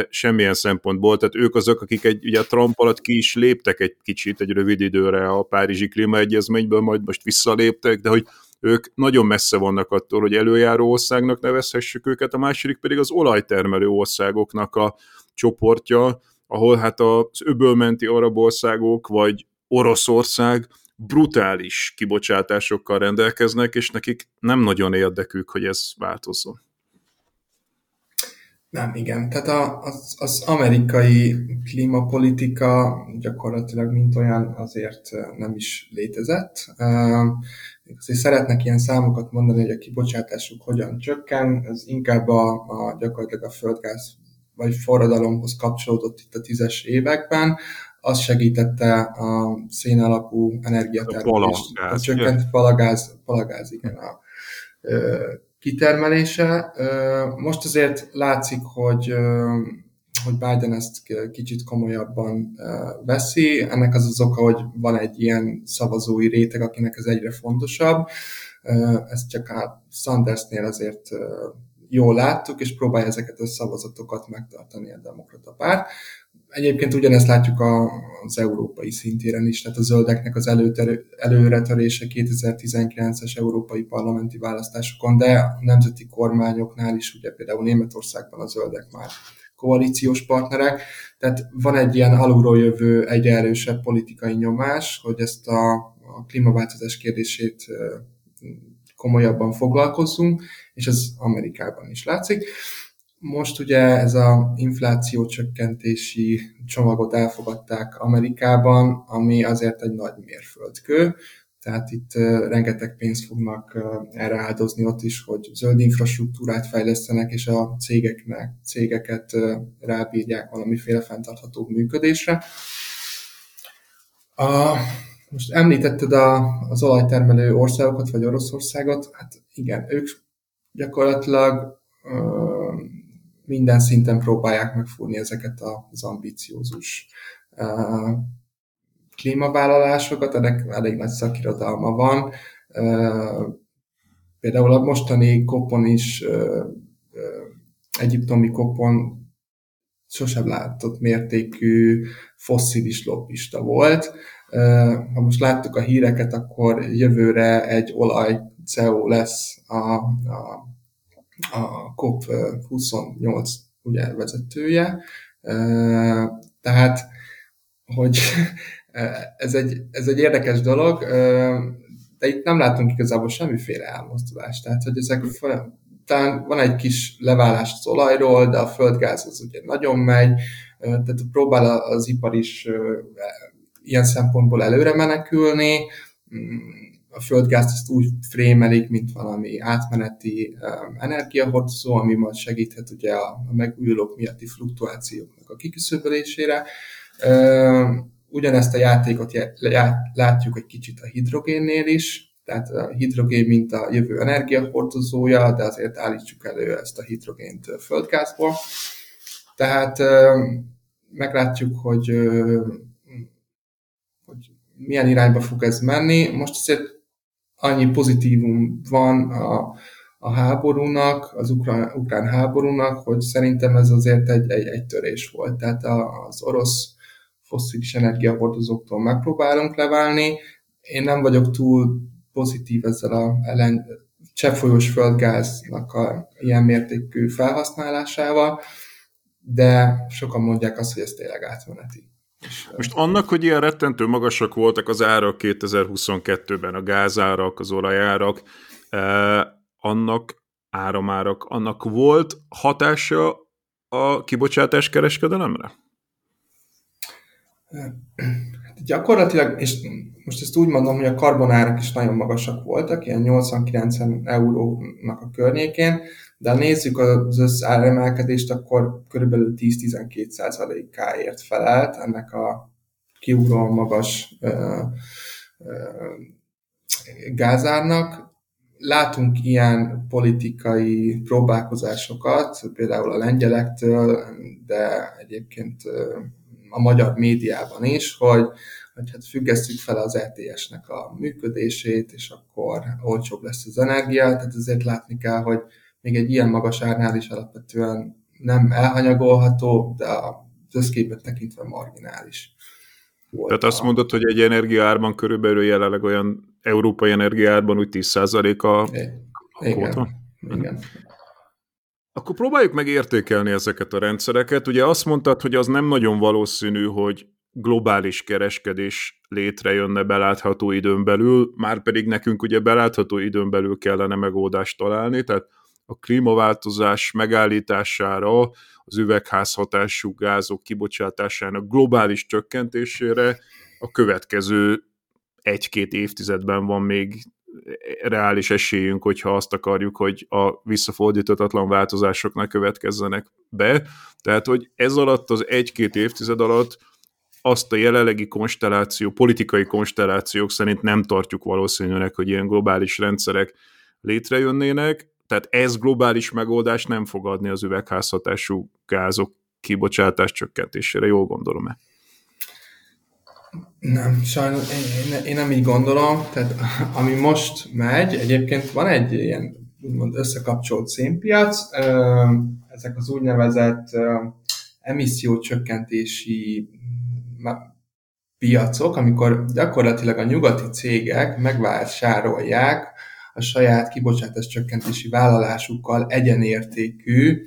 semmilyen szempontból, tehát ők azok, akik egy, ugye a Trump alatt ki is léptek egy kicsit, egy rövid időre a Párizsi Klímaegyezményből, majd most visszaléptek, de hogy ők nagyon messze vannak attól, hogy előjáró országnak nevezhessük őket, a második pedig az olajtermelő országoknak a csoportja, ahol hát az öbölmenti arab országok, vagy Oroszország brutális kibocsátásokkal rendelkeznek, és nekik nem nagyon érdekük, hogy ez változzon. Nem, igen. Tehát a, az, az amerikai klímapolitika gyakorlatilag mint olyan azért nem is létezett. Azért szeretnek ilyen számokat mondani, hogy a kibocsátásuk hogyan csökken, ez inkább a, a gyakorlatilag a földgáz vagy forradalomhoz kapcsolódott itt a tízes években, az segítette a szén alapú energiatermelést. A csökkent palagáz, palagáz igen, a, kitermelése. Most azért látszik, hogy hogy Biden ezt kicsit komolyabban veszi. Ennek az az oka, hogy van egy ilyen szavazói réteg, akinek ez egyre fontosabb. Ezt csak a Sandersnél azért jól láttuk, és próbálja ezeket a szavazatokat megtartani a demokrata párt. Egyébként ugyanezt látjuk az európai szintéren is, tehát a zöldeknek az előretörése 2019-es európai parlamenti választásokon, de a nemzeti kormányoknál is, ugye például Németországban a zöldek már koalíciós partnerek, tehát van egy ilyen alulról jövő egyre erősebb politikai nyomás, hogy ezt a, a klímaváltozás kérdését komolyabban foglalkozzunk, és ez Amerikában is látszik. Most ugye ez a infláció csökkentési csomagot elfogadták Amerikában, ami azért egy nagy mérföldkő, tehát itt rengeteg pénzt fognak erre áldozni ott is, hogy zöld infrastruktúrát fejlesztenek, és a cégeknek, cégeket rábírják valamiféle fenntartható működésre. A, most említetted a, az olajtermelő országokat, vagy Oroszországot, hát igen, ők gyakorlatilag minden szinten próbálják megfúrni ezeket az ambiciózus klímavállalásokat, ennek elég nagy szakirodalma van. Például a mostani kopon is, egyiptomi kopon sosem látott mértékű fosszilis lobbista volt. Ha most láttuk a híreket, akkor jövőre egy olaj CEO lesz a, a a COP28 ugye vezetője, tehát hogy ez egy, ez egy érdekes dolog, de itt nem látunk igazából semmiféle elmozdulást, tehát hogy ezek talán van egy kis leválás az olajról, de a földgáz az ugye nagyon megy, tehát próbál az ipar is ilyen szempontból előre menekülni, a földgázt ezt úgy frémelik, mint valami átmeneti um, energiahordozó, ami majd segíthet ugye a, megújulók miatti fluktuációknak a kiküszöbölésére. Um, ugyanezt a játékot látjuk egy kicsit a hidrogénnél is, tehát a hidrogén, mint a jövő energiahordozója, de azért állítsuk elő ezt a hidrogént földgázból. Tehát um, meglátjuk, hogy, hogy milyen irányba fog ez menni. Most azért annyi pozitívum van a, a háborúnak, az ukrán, ukrán háborúnak, hogy szerintem ez azért egy, egy, egy törés volt. Tehát az orosz fosszilis energiahordozóktól megpróbálunk leválni. Én nem vagyok túl pozitív ezzel a ellen, cseppfolyós földgáznak a ilyen mértékű felhasználásával, de sokan mondják azt, hogy ez tényleg átmeneti. Most annak, hogy ilyen rettentő magasak voltak az árak 2022-ben, a gázárak, az olajárak, eh, annak áramárak, annak volt hatása a kibocsátás kereskedelemre? Gyakorlatilag, és most ezt úgy mondom, hogy a karbonárak is nagyon magasak voltak, ilyen 80-90 eurónak a környékén, de ha nézzük az összáremelkedést, akkor körülbelül 10-12 százalékáért felelt ennek a kiugróan magas ö, ö, gázárnak. Látunk ilyen politikai próbálkozásokat, például a lengyelektől, de egyébként a magyar médiában is, hogy, hogy hát függesszük fel az ETS-nek a működését, és akkor olcsóbb lesz az energia, tehát ezért látni kell, hogy még egy ilyen magas árnál is alapvetően nem elhanyagolható, de az összképet tekintve marginális. Volt Tehát azt mondod, hogy egy energiaárban körülbelül jelenleg olyan európai energiaárban úgy 10% a, a kvóta? Igen. Igen. Akkor próbáljuk meg értékelni ezeket a rendszereket. Ugye azt mondtad, hogy az nem nagyon valószínű, hogy globális kereskedés létrejönne belátható időn belül, már pedig nekünk ugye belátható időn belül kellene megoldást találni, tehát a klímaváltozás megállítására, az üvegházhatású gázok kibocsátásának globális csökkentésére a következő egy-két évtizedben van még reális esélyünk, hogyha azt akarjuk, hogy a visszafordíthatatlan változásoknak következzenek be. Tehát, hogy ez alatt az egy-két évtized alatt azt a jelenlegi konstelláció, politikai konstellációk szerint nem tartjuk valószínűnek, hogy ilyen globális rendszerek létrejönnének, tehát ez globális megoldás nem fog adni az üvegházhatású gázok kibocsátás csökkentésére, jól gondolom-e? Nem, sajnos én, én nem így gondolom. Tehát ami most megy, egyébként van egy ilyen úgymond összekapcsolt szénpiac, ezek az úgynevezett emissziócsökkentési piacok, amikor gyakorlatilag a nyugati cégek megvásárolják a saját kibocsátás csökkentési vállalásukkal egyenértékű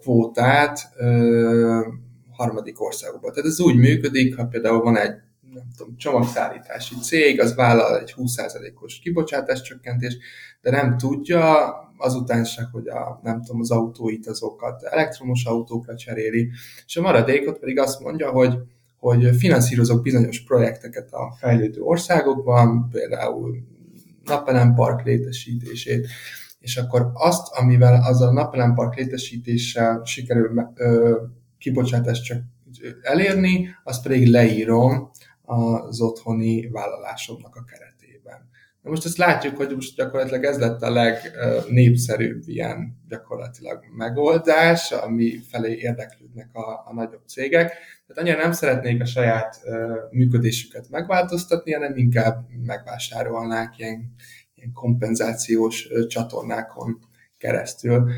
kvótát harmadik országokba. Tehát ez úgy működik, ha például van egy nem tudom, csomagszállítási cég, az vállal egy 20%-os kibocsátás csökkentés, de nem tudja azután se, hogy a, nem tudom, az autóit azokat elektromos autókra cseréli, és a maradékot pedig azt mondja, hogy hogy finanszírozok bizonyos projekteket a fejlődő országokban, például napelempark létesítését, és akkor azt, amivel az a napelempark létesítéssel sikerül ö, kibocsátást csak elérni, azt pedig leírom az otthoni vállalásomnak a keretében. Na most ezt látjuk, hogy most gyakorlatilag ez lett a legnépszerűbb ilyen gyakorlatilag megoldás, ami felé érdeklődnek a, a nagyobb cégek. Tehát annyira nem szeretnék a saját működésüket megváltoztatni, hanem inkább megvásárolnák ilyen, ilyen kompenzációs csatornákon keresztül.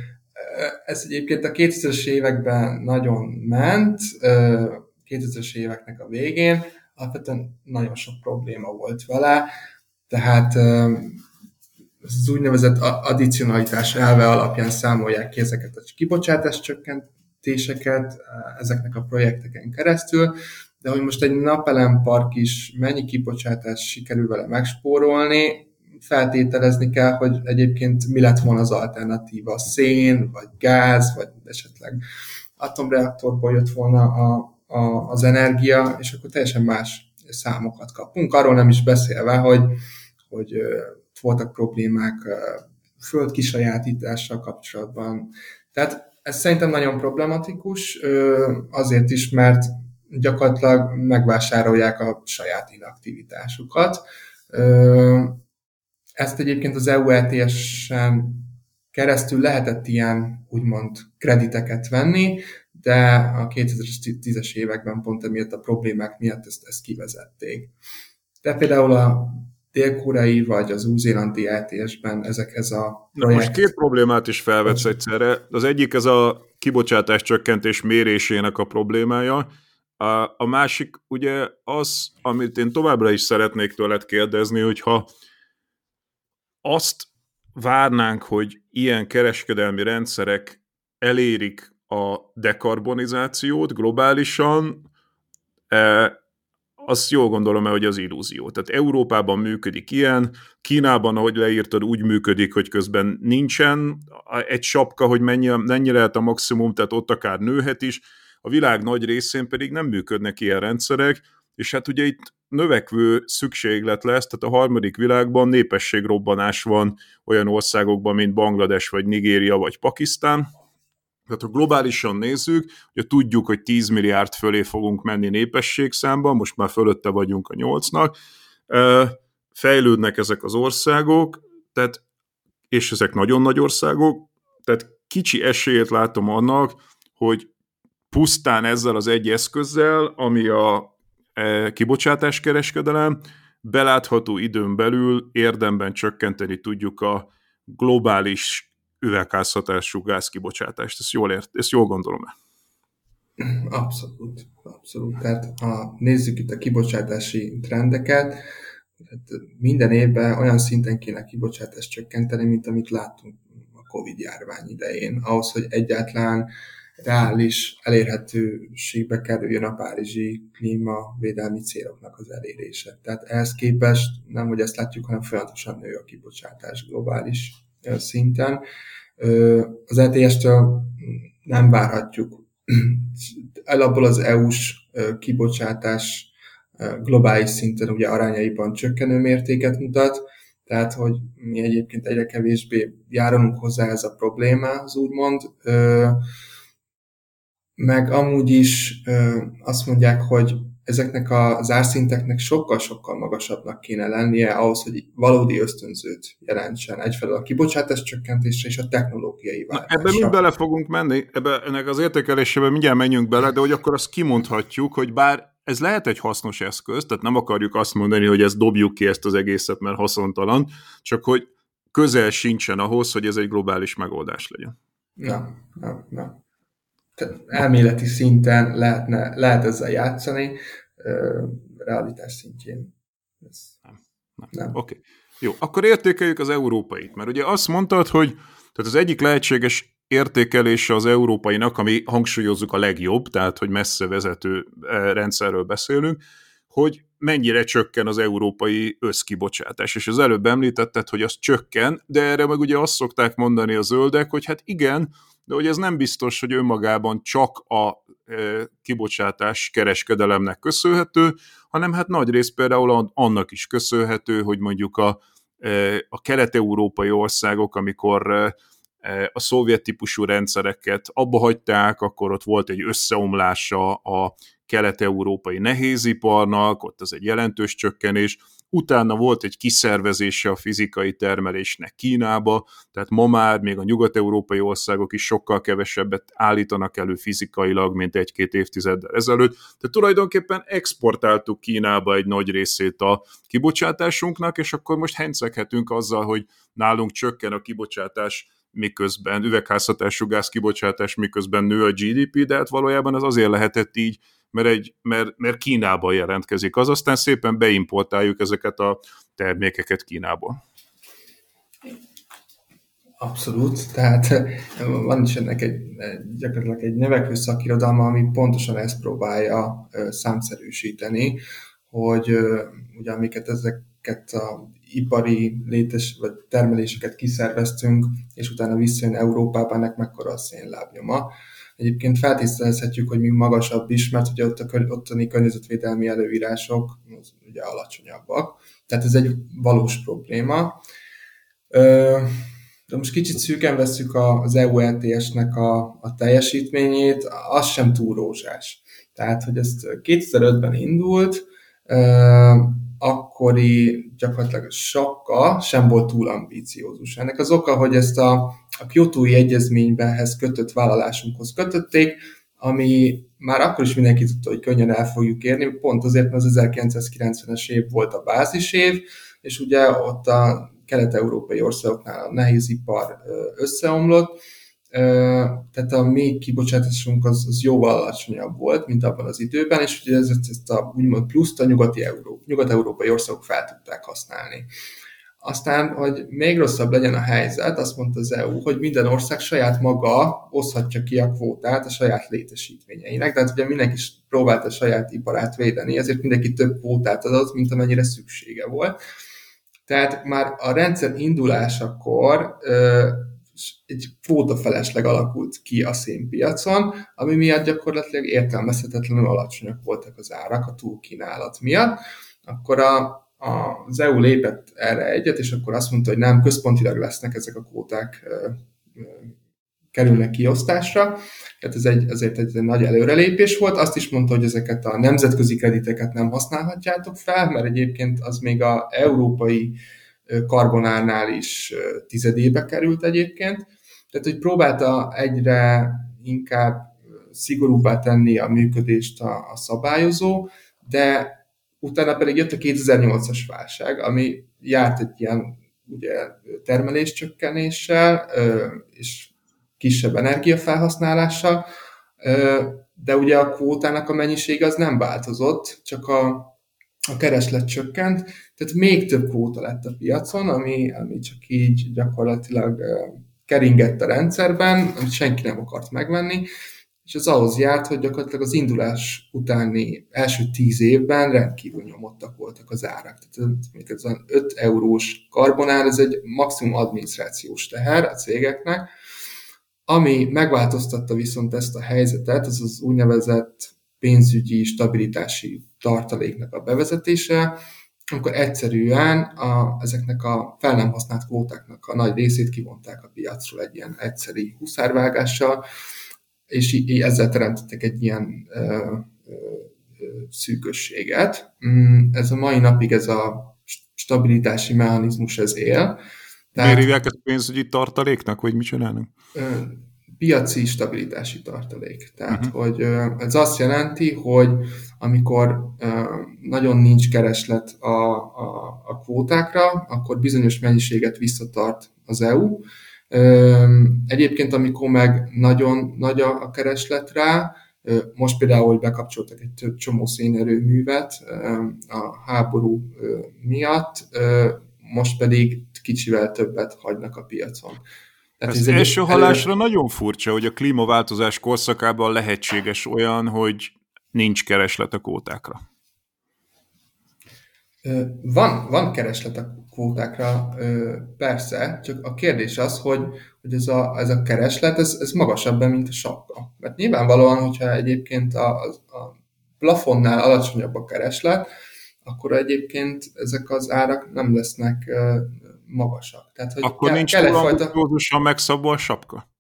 Ez egyébként a 2000-es években nagyon ment, 2000-es éveknek a végén, alapvetően nagyon sok probléma volt vele, tehát az úgynevezett addicionalitás elve alapján számolják ki ezeket a kibocsátás csökkentéseket ezeknek a projekteken keresztül, de hogy most egy napelempark is mennyi kibocsátás sikerül vele megspórolni, feltételezni kell, hogy egyébként mi lett volna az alternatíva, szén, vagy gáz, vagy esetleg atomreaktorból jött volna a, a, az energia, és akkor teljesen más számokat kapunk. Arról nem is beszélve, hogy, hogy voltak problémák föld kisajátítással kapcsolatban. Tehát ez szerintem nagyon problematikus, azért is, mert gyakorlatilag megvásárolják a saját inaktivitásukat. Ezt egyébként az EU ETS-en keresztül lehetett ilyen úgymond krediteket venni, de a 2010-es években pont emiatt a problémák miatt ezt, ezt kivezették. De például a dél-koreai vagy az új-zélandi ETS-ben ezek ez a projekt... most két problémát is felvetsz egyszerre. Az egyik ez a kibocsátás csökkentés mérésének a problémája, A, a másik ugye az, amit én továbbra is szeretnék tőled kérdezni, hogyha azt várnánk, hogy ilyen kereskedelmi rendszerek elérik a dekarbonizációt globálisan, e, azt jól gondolom hogy az illúzió. Tehát Európában működik ilyen, Kínában, ahogy leírtad, úgy működik, hogy közben nincsen egy sapka, hogy mennyi, mennyi lehet a maximum, tehát ott akár nőhet is, a világ nagy részén pedig nem működnek ilyen rendszerek, és hát ugye itt növekvő szükséglet lesz, tehát a harmadik világban népességrobbanás van olyan országokban, mint Banglades, vagy Nigéria, vagy Pakisztán, tehát ha globálisan nézzük, ugye tudjuk, hogy 10 milliárd fölé fogunk menni népességszámban, most már fölötte vagyunk a 8-nak, fejlődnek ezek az országok, tehát, és ezek nagyon nagy országok, tehát kicsi esélyét látom annak, hogy pusztán ezzel az egy eszközzel, ami a e, kibocsátáskereskedelem, belátható időn belül érdemben csökkenteni tudjuk a globális üvegházhatású gázkibocsátást. Ezt jól, ért, ezt jól gondolom-e? Abszolút, abszolút. Tehát ha nézzük itt a kibocsátási trendeket, tehát minden évben olyan szinten kéne kibocsátást csökkenteni, mint amit láttunk a Covid járvány idején, ahhoz, hogy egyáltalán reális elérhetőségbe kerüljön a párizsi klímavédelmi céloknak az elérése. Tehát ehhez képest nem, hogy ezt látjuk, hanem folyamatosan nő a kibocsátás globális szinten. Az ETS-től nem várhatjuk. Alapból az EU-s kibocsátás globális szinten ugye arányaiban csökkenő mértéket mutat, tehát hogy mi egyébként egyre kevésbé járunk hozzá ez a problémához, úgymond. Meg amúgy is azt mondják, hogy ezeknek az árszinteknek sokkal-sokkal magasabbnak kéne lennie ahhoz, hogy valódi ösztönzőt jelentsen egyfelől a kibocsátás csökkentésre és a technológiai váltásra. Ebben mind bele fogunk menni, ebbe, ennek az értékelésében mindjárt menjünk bele, de hogy akkor azt kimondhatjuk, hogy bár ez lehet egy hasznos eszköz, tehát nem akarjuk azt mondani, hogy ezt dobjuk ki ezt az egészet, mert haszontalan, csak hogy közel sincsen ahhoz, hogy ez egy globális megoldás legyen. Nem, nem, nem elméleti szinten lehetne, lehet ezzel játszani, realitás szintjén. Ez nem. nem. nem. Oké. Okay. Jó, akkor értékeljük az európait, mert ugye azt mondtad, hogy tehát az egyik lehetséges értékelése az európainak, ami hangsúlyozzuk a legjobb, tehát hogy messze vezető rendszerről beszélünk, hogy mennyire csökken az európai összkibocsátás. És az előbb említetted, hogy az csökken, de erre meg ugye azt szokták mondani a zöldek, hogy hát igen, de hogy ez nem biztos, hogy önmagában csak a e, kibocsátás kereskedelemnek köszönhető, hanem hát nagy rész például annak is köszönhető, hogy mondjuk a, a kelet-európai országok, amikor a szovjet típusú rendszereket abba hagyták, akkor ott volt egy összeomlása a kelet-európai nehéziparnak, ott az egy jelentős csökkenés, utána volt egy kiszervezése a fizikai termelésnek Kínába, tehát ma már még a nyugat-európai országok is sokkal kevesebbet állítanak elő fizikailag, mint egy-két évtizeddel ezelőtt. Tehát tulajdonképpen exportáltuk Kínába egy nagy részét a kibocsátásunknak, és akkor most henceghetünk azzal, hogy nálunk csökken a kibocsátás miközben üvegházhatású gáz kibocsátás, miközben nő a GDP, de hát valójában ez azért lehetett így, mert, egy, mert, mert Kínában jelentkezik az, aztán szépen beimportáljuk ezeket a termékeket Kínából. Abszolút, tehát van is ennek egy, gyakorlatilag egy növekvő szakirodalma, ami pontosan ezt próbálja számszerűsíteni, hogy ugye amiket ezeket a ipari létes, vagy termeléseket kiszerveztünk, és utána visszajön Európába, ennek mekkora a szénlábnyoma. Egyébként feltételezhetjük, hogy még magasabb is, mert ugye ott a ottani környezetvédelmi előírások az ugye alacsonyabbak. Tehát ez egy valós probléma. De most kicsit szűken veszük az EU ETS-nek a, a teljesítményét, az sem túl rózsás. Tehát, hogy ezt 2005-ben indult, akkori gyakorlatilag sakka sem volt túl ambíciózus. Ennek az oka, hogy ezt a, a Kyoto-i egyezménybenhez kötött vállalásunkhoz kötötték, ami már akkor is mindenki tudta, hogy könnyen el fogjuk érni, pont azért, mert az 1990-es év volt a bázisév, és ugye ott a kelet-európai országoknál a nehézipar összeomlott, tehát a mi kibocsátásunk az, az jóval alacsonyabb volt, mint abban az időben, és ugye ezt, ezt a úgymond pluszt a nyugati Európa, nyugat-európai országok fel tudták használni. Aztán, hogy még rosszabb legyen a helyzet, azt mondta az EU, hogy minden ország saját maga oszhatja ki a kvótát a saját létesítményeinek, tehát ugye mindenki próbálta a saját iparát védeni, ezért mindenki több kvótát adott, mint amennyire szüksége volt. Tehát már a rendszer indulásakor egy kvóta felesleg alakult ki a szénpiacon, ami miatt gyakorlatilag értelmezhetetlenül alacsonyak voltak az árak a túlkínálat miatt. Akkor a az EU lépett erre egyet, és akkor azt mondta, hogy nem, központilag lesznek ezek a kvóták kerülnek kiosztásra. Tehát ez egy, azért egy, egy nagy előrelépés volt. Azt is mondta, hogy ezeket a nemzetközi krediteket nem használhatjátok fel, mert egyébként az még a európai karbonárnál is tizedébe került egyébként. Tehát, hogy próbálta egyre inkább szigorúbbá tenni a működést a, a szabályozó, de utána pedig jött a 2008-as válság, ami járt egy ilyen ugye, termeléscsökkenéssel és kisebb energiafelhasználással, de ugye a kvótának a mennyiség az nem változott, csak a, a kereslet csökkent, tehát még több kvóta lett a piacon, ami, ami csak így gyakorlatilag keringett a rendszerben, amit senki nem akart megvenni, és ez ahhoz járt, hogy gyakorlatilag az indulás utáni első tíz évben rendkívül nyomottak voltak az árak. Tehát ez az 5 eurós karbonár, ez egy maximum adminisztrációs teher a cégeknek, ami megváltoztatta viszont ezt a helyzetet, az az úgynevezett pénzügyi stabilitási tartaléknak a bevezetése, amikor egyszerűen a, ezeknek a fel nem használt kvótáknak a nagy részét kivonták a piacról egy ilyen egyszeri huszárvágással, és így ezzel teremtettek egy ilyen ö, ö, szűkösséget. Mm, ez a mai napig ez a stabilitási mechanizmus ez él. Tehát, Miért hívják ezt pénzügyi tartaléknak, vagy mit csinálnak? Piaci stabilitási tartalék. Tehát, uh-huh. hogy ez azt jelenti, hogy amikor nagyon nincs kereslet a, a, a kvótákra, akkor bizonyos mennyiséget visszatart az EU, Egyébként, amikor meg nagyon nagy a kereslet rá, most például, hogy bekapcsoltak egy csomó szénerőművet a háború miatt, most pedig kicsivel többet hagynak a piacon. Tehát ez első előre... nagyon furcsa, hogy a klímaváltozás korszakában lehetséges olyan, hogy nincs kereslet a kótákra. Van, van kereslet a kvótákra, persze, csak a kérdés az, hogy, hogy ez, a, ez a kereslet, ez, ez magasabb, mint a sapka. Mert nyilvánvalóan, hogyha egyébként a, a plafonnál alacsonyabb a kereslet, akkor egyébként ezek az árak nem lesznek magasak. Tehát, hogy akkor kell, nincs kell egyfajta... megszabva a sapka?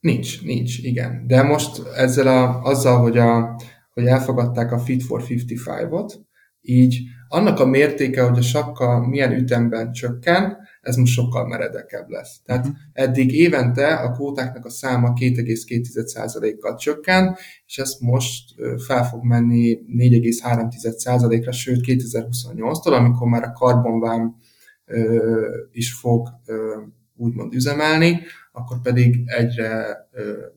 Nincs, nincs, igen. De most ezzel a, azzal, hogy, a, hogy elfogadták a Fit for 55-ot, így annak a mértéke, hogy a sapka milyen ütemben csökken, ez most sokkal meredekebb lesz. Tehát uh-huh. eddig évente a kvótáknak a száma 2,2%-kal csökken, és ezt most fel fog menni 4,3%-ra, sőt 2028-tól, amikor már a karbonvám is fog úgymond üzemelni, akkor pedig egyre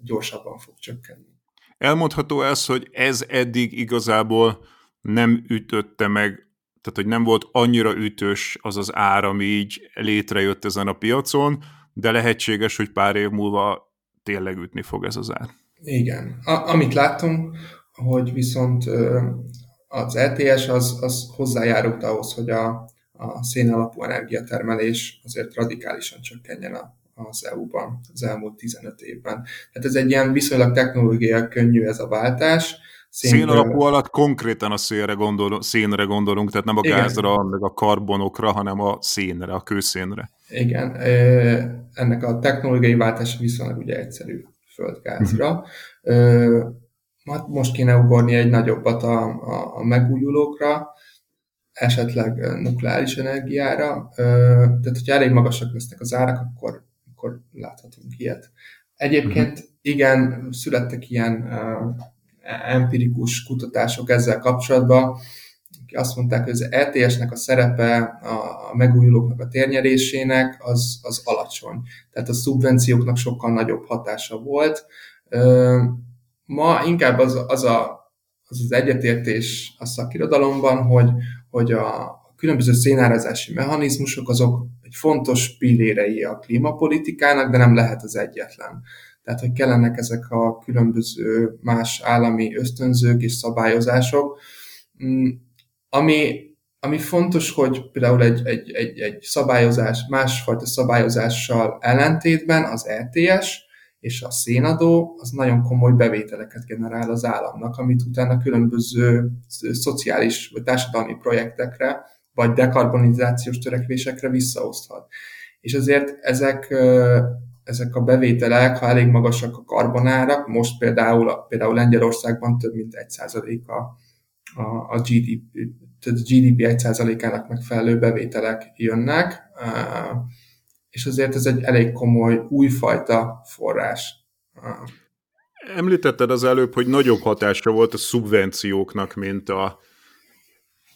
gyorsabban fog csökkenni. Elmondható ez, hogy ez eddig igazából nem ütötte meg, tehát hogy nem volt annyira ütős az az ár, ami így létrejött ezen a piacon, de lehetséges, hogy pár év múlva tényleg ütni fog ez az ár. Igen. A, amit látunk, hogy viszont az ETS az, az hozzájárult ahhoz, hogy a, a szén alapú energiatermelés azért radikálisan csökkenjen a, az EU-ban az elmúlt 15 évben. Tehát ez egy ilyen viszonylag technológia könnyű ez a váltás, Szén alapú alatt konkrétan a szénre, gondol, szénre gondolunk, tehát nem a Igen. gázra, meg a karbonokra, hanem a szénre, a kőszénre. Igen, ennek a technológiai váltása viszonylag ugye egyszerű földgázra. Uh-huh. Most kéne ugorni egy nagyobbat a, a, a megújulókra, esetleg nukleáris energiára. Tehát, hogyha elég magasak lesznek az árak, akkor, akkor láthatunk ilyet. Egyébként uh-huh. igen, születtek ilyen empirikus kutatások ezzel kapcsolatban. azt mondták, hogy az ETS-nek a szerepe a megújulóknak a térnyerésének az, az alacsony. Tehát a szubvencióknak sokkal nagyobb hatása volt. Ma inkább az az, a, az, az egyetértés a szakirodalomban, hogy, hogy a különböző szénárazási mechanizmusok azok egy fontos pillérei a klímapolitikának, de nem lehet az egyetlen. Tehát, hogy kellenek ezek a különböző más állami ösztönzők és szabályozások, mm, ami, ami fontos, hogy például egy, egy, egy, egy szabályozás, másfajta szabályozással ellentétben az ETS és a szénadó az nagyon komoly bevételeket generál az államnak, amit utána különböző szociális vagy társadalmi projektekre vagy dekarbonizációs törekvésekre visszaoszthat. És azért ezek, ezek a bevételek, ha elég magasak a karbonárak, most például, például Lengyelországban több mint 1% a, a, a GDP, tehát a GDP 1%-ának megfelelő bevételek jönnek, és azért ez egy elég komoly újfajta forrás. Említetted az előbb, hogy nagyobb hatása volt a szubvencióknak, mint a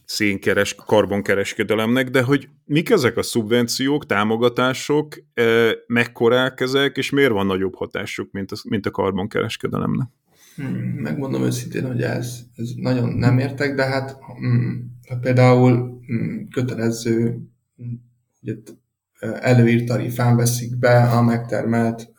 szénkeres, karbonkereskedelemnek, de hogy mik ezek a szubvenciók, támogatások, mekkorák ezek, és miért van nagyobb hatásuk, mint a, mint a karbonkereskedelemnek? Hmm, megmondom őszintén, hogy ez, ez nagyon nem értek, de hát hmm, például hmm, kötelező ugye, előírt tarifán veszik be a megtermelt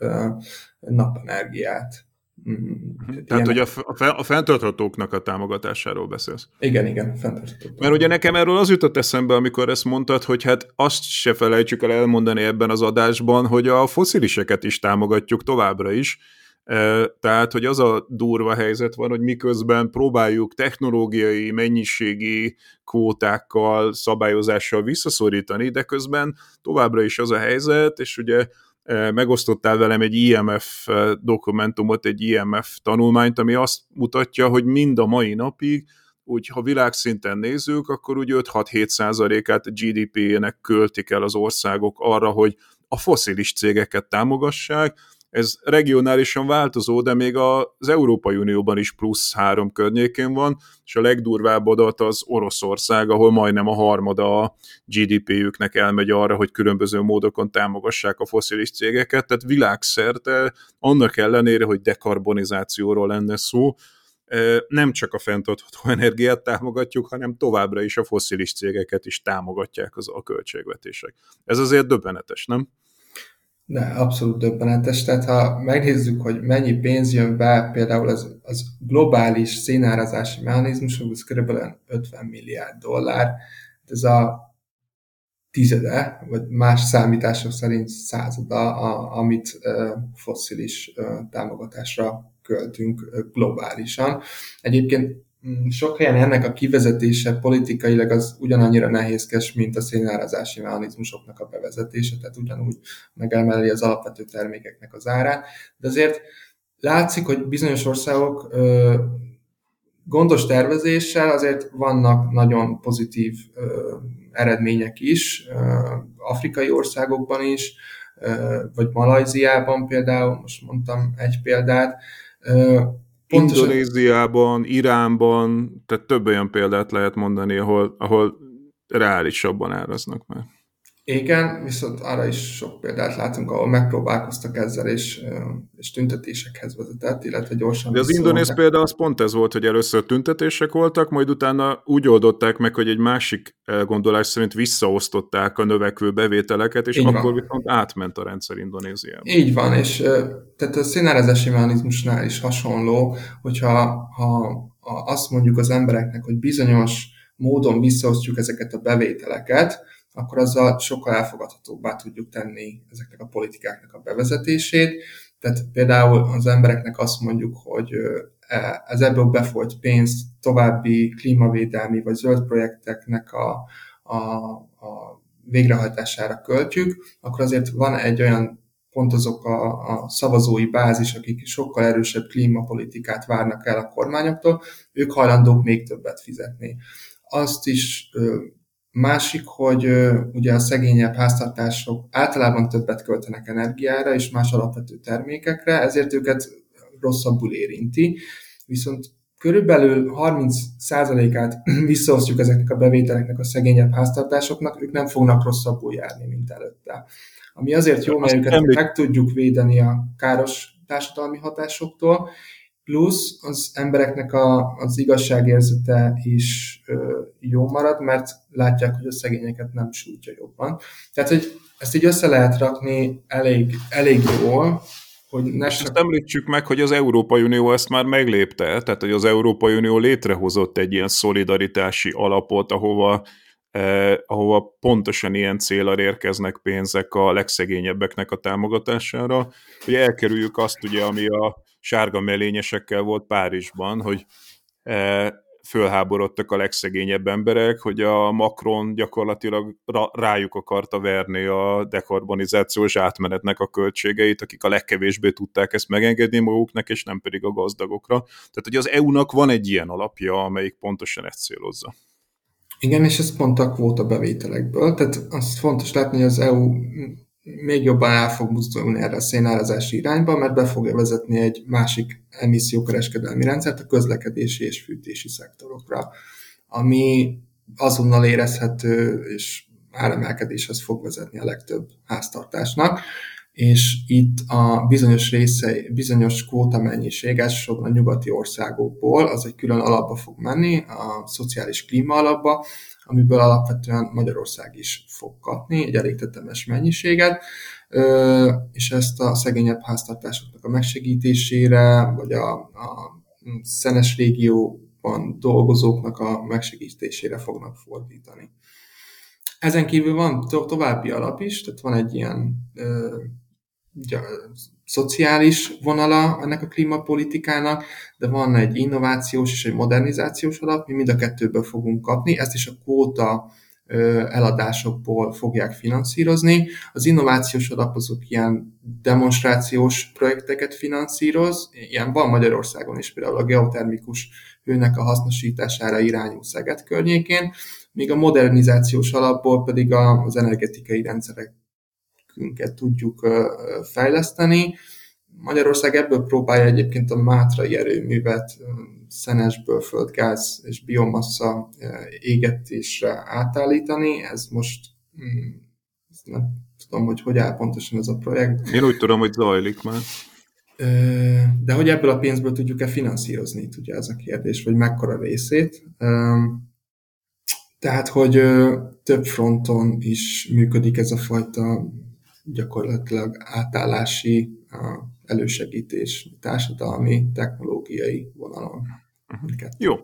napenergiát. Uh-huh. Tehát, hogy a, a, a fenntarthatóknak a támogatásáról beszélsz. Igen, igen, fenntartható. Mert ugye nekem erről az jutott eszembe, amikor ezt mondtad, hogy hát azt se felejtsük el elmondani ebben az adásban, hogy a fosziliseket is támogatjuk továbbra is, tehát, hogy az a durva helyzet van, hogy miközben próbáljuk technológiai, mennyiségi kvótákkal, szabályozással visszaszorítani, de közben továbbra is az a helyzet, és ugye megosztottál velem egy IMF dokumentumot, egy IMF tanulmányt, ami azt mutatja, hogy mind a mai napig, úgy ha világszinten nézzük, akkor úgy 5-6-7 százalékát a GDP-nek költik el az országok arra, hogy a foszilis cégeket támogassák, ez regionálisan változó, de még az Európai Unióban is plusz három környékén van, és a legdurvább adat az Oroszország, ahol majdnem a harmada a GDP-jüknek elmegy arra, hogy különböző módokon támogassák a foszilis cégeket, tehát világszerte annak ellenére, hogy dekarbonizációról lenne szó, nem csak a fenntartható energiát támogatjuk, hanem továbbra is a foszilis cégeket is támogatják az a költségvetések. Ez azért döbbenetes, nem? De abszolút döbbenetes. Tehát ha megnézzük, hogy mennyi pénz jön be, például az, az globális szénárazási mechanizmusok, az kb. 50 milliárd dollár. Ez a tizede, vagy más számítások szerint százada, a, amit fosszilis támogatásra költünk globálisan. Egyébként sok helyen ennek a kivezetése politikailag az ugyanannyira nehézkes, mint a szénárazási mechanizmusoknak a bevezetése, tehát ugyanúgy megemeli az alapvető termékeknek az árát, de azért látszik, hogy bizonyos országok ö, gondos tervezéssel azért vannak nagyon pozitív ö, eredmények is, ö, afrikai országokban is, ö, vagy Malajziában például, most mondtam egy példát, ö, Indonéziában, Iránban, tehát több olyan példát lehet mondani, ahol, ahol reálisabban áraznak már. Igen, viszont arra is sok példát látunk, ahol megpróbálkoztak ezzel, és, és tüntetésekhez vezetett, illetve gyorsan... De az indonéz példa az pont ez volt, hogy először tüntetések voltak, majd utána úgy oldották meg, hogy egy másik elgondolás szerint visszaosztották a növekvő bevételeket, és Így akkor van. viszont átment a rendszer Indonéziában. Így van, és tehát a szénárezási mechanizmusnál is hasonló, hogyha ha, ha azt mondjuk az embereknek, hogy bizonyos módon visszaosztjuk ezeket a bevételeket, akkor azzal sokkal elfogadhatóbbá tudjuk tenni ezeknek a politikáknak a bevezetését. Tehát például az embereknek azt mondjuk, hogy e, ez ebből befolyt pénzt további klímavédelmi vagy zöld projekteknek a, a, a végrehajtására költjük, akkor azért van egy olyan pont azok a, a szavazói bázis, akik sokkal erősebb klímapolitikát várnak el a kormányoktól, ők hajlandók még többet fizetni. Azt is Másik, hogy ugye a szegényebb háztartások általában többet költenek energiára és más alapvető termékekre, ezért őket rosszabbul érinti. Viszont körülbelül 30%-át visszaosztjuk ezeknek a bevételeknek a szegényebb háztartásoknak, ők nem fognak rosszabbul járni, mint előtte. Ami azért jó, mert őket meg tudjuk védeni a káros társadalmi hatásoktól, plusz az embereknek a, az igazságérzete is ö, jó marad, mert látják, hogy a szegényeket nem sújtja jobban. Tehát, hogy ezt így össze lehet rakni elég, elég jól, hogy ne ezt említsük meg, hogy az Európai Unió ezt már meglépte, tehát hogy az Európai Unió létrehozott egy ilyen szolidaritási alapot, ahova eh, ahova pontosan ilyen célra érkeznek pénzek a legszegényebbeknek a támogatására, hogy elkerüljük azt ugye, ami a sárga melényesekkel volt Párizsban, hogy eh, fölháborodtak a legszegényebb emberek, hogy a Macron gyakorlatilag rájuk akarta verni a dekarbonizációs átmenetnek a költségeit, akik a legkevésbé tudták ezt megengedni maguknak, és nem pedig a gazdagokra. Tehát, hogy az EU-nak van egy ilyen alapja, amelyik pontosan ezt célozza. Igen, és ez pont a kvóta bevételekből. Tehát azt fontos látni, hogy az EU még jobban el fog mozdulni erre a szénárazási irányba, mert be fogja vezetni egy másik emissziókereskedelmi rendszert a közlekedési és fűtési szektorokra, ami azonnal érezhető és áremelkedéshez fog vezetni a legtöbb háztartásnak, és itt a bizonyos része, bizonyos kvóta mennyiség, elsősorban a nyugati országokból, az egy külön alapba fog menni, a szociális klíma alapba, amiből alapvetően Magyarország is fog kapni egy elég tetemes mennyiséget, és ezt a szegényebb háztartásoknak a megsegítésére, vagy a, a szenes régióban dolgozóknak a megsegítésére fognak fordítani. Ezen kívül van to- további alap is, tehát van egy ilyen szociális vonala ennek a klímapolitikának, de van egy innovációs és egy modernizációs alap, mi mind a kettőből fogunk kapni, ezt is a kvóta eladásokból fogják finanszírozni. Az innovációs alap azok ilyen demonstrációs projekteket finanszíroz, ilyen van Magyarországon is, például a geotermikus hőnek a hasznosítására irányul Szeged környékén, míg a modernizációs alapból pedig az energetikai rendszerek eszközünket tudjuk fejleszteni. Magyarország ebből próbálja egyébként a mátrai erőművet szenesből földgáz és biomassa égetésre átállítani. Ez most mm, nem tudom, hogy hogy áll pontosan ez a projekt. Én úgy tudom, hogy zajlik már. De hogy ebből a pénzből tudjuk-e finanszírozni, ugye ez a kérdés, vagy mekkora részét. Tehát, hogy több fronton is működik ez a fajta gyakorlatilag átállási elősegítés társadalmi, technológiai vonalon. Uh-huh. Jó.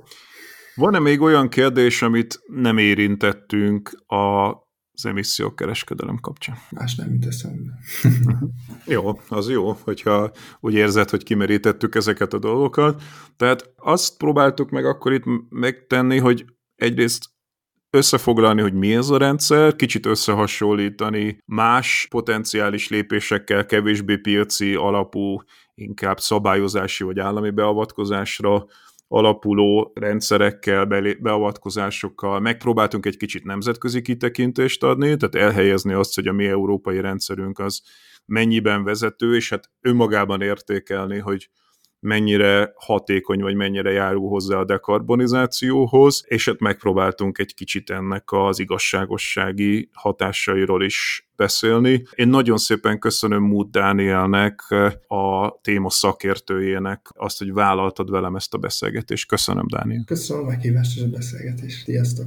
Van-e még olyan kérdés, amit nem érintettünk a az emissziókereskedelem kapcsán. Más nem jut eszembe. jó, az jó, hogyha úgy érzed, hogy kimerítettük ezeket a dolgokat. Tehát azt próbáltuk meg akkor itt megtenni, hogy egyrészt összefoglalni, hogy mi ez a rendszer, kicsit összehasonlítani más potenciális lépésekkel, kevésbé piaci alapú, inkább szabályozási vagy állami beavatkozásra alapuló rendszerekkel, beavatkozásokkal. Megpróbáltunk egy kicsit nemzetközi kitekintést adni, tehát elhelyezni azt, hogy a mi európai rendszerünk az mennyiben vezető, és hát önmagában értékelni, hogy mennyire hatékony, vagy mennyire járul hozzá a dekarbonizációhoz, és hát megpróbáltunk egy kicsit ennek az igazságossági hatásairól is beszélni. Én nagyon szépen köszönöm Mood Dánielnek, a téma szakértőjének azt, hogy vállaltad velem ezt a beszélgetést. Köszönöm, Dániel. Köszönöm a meghívást és a beszélgetést. Sziasztok!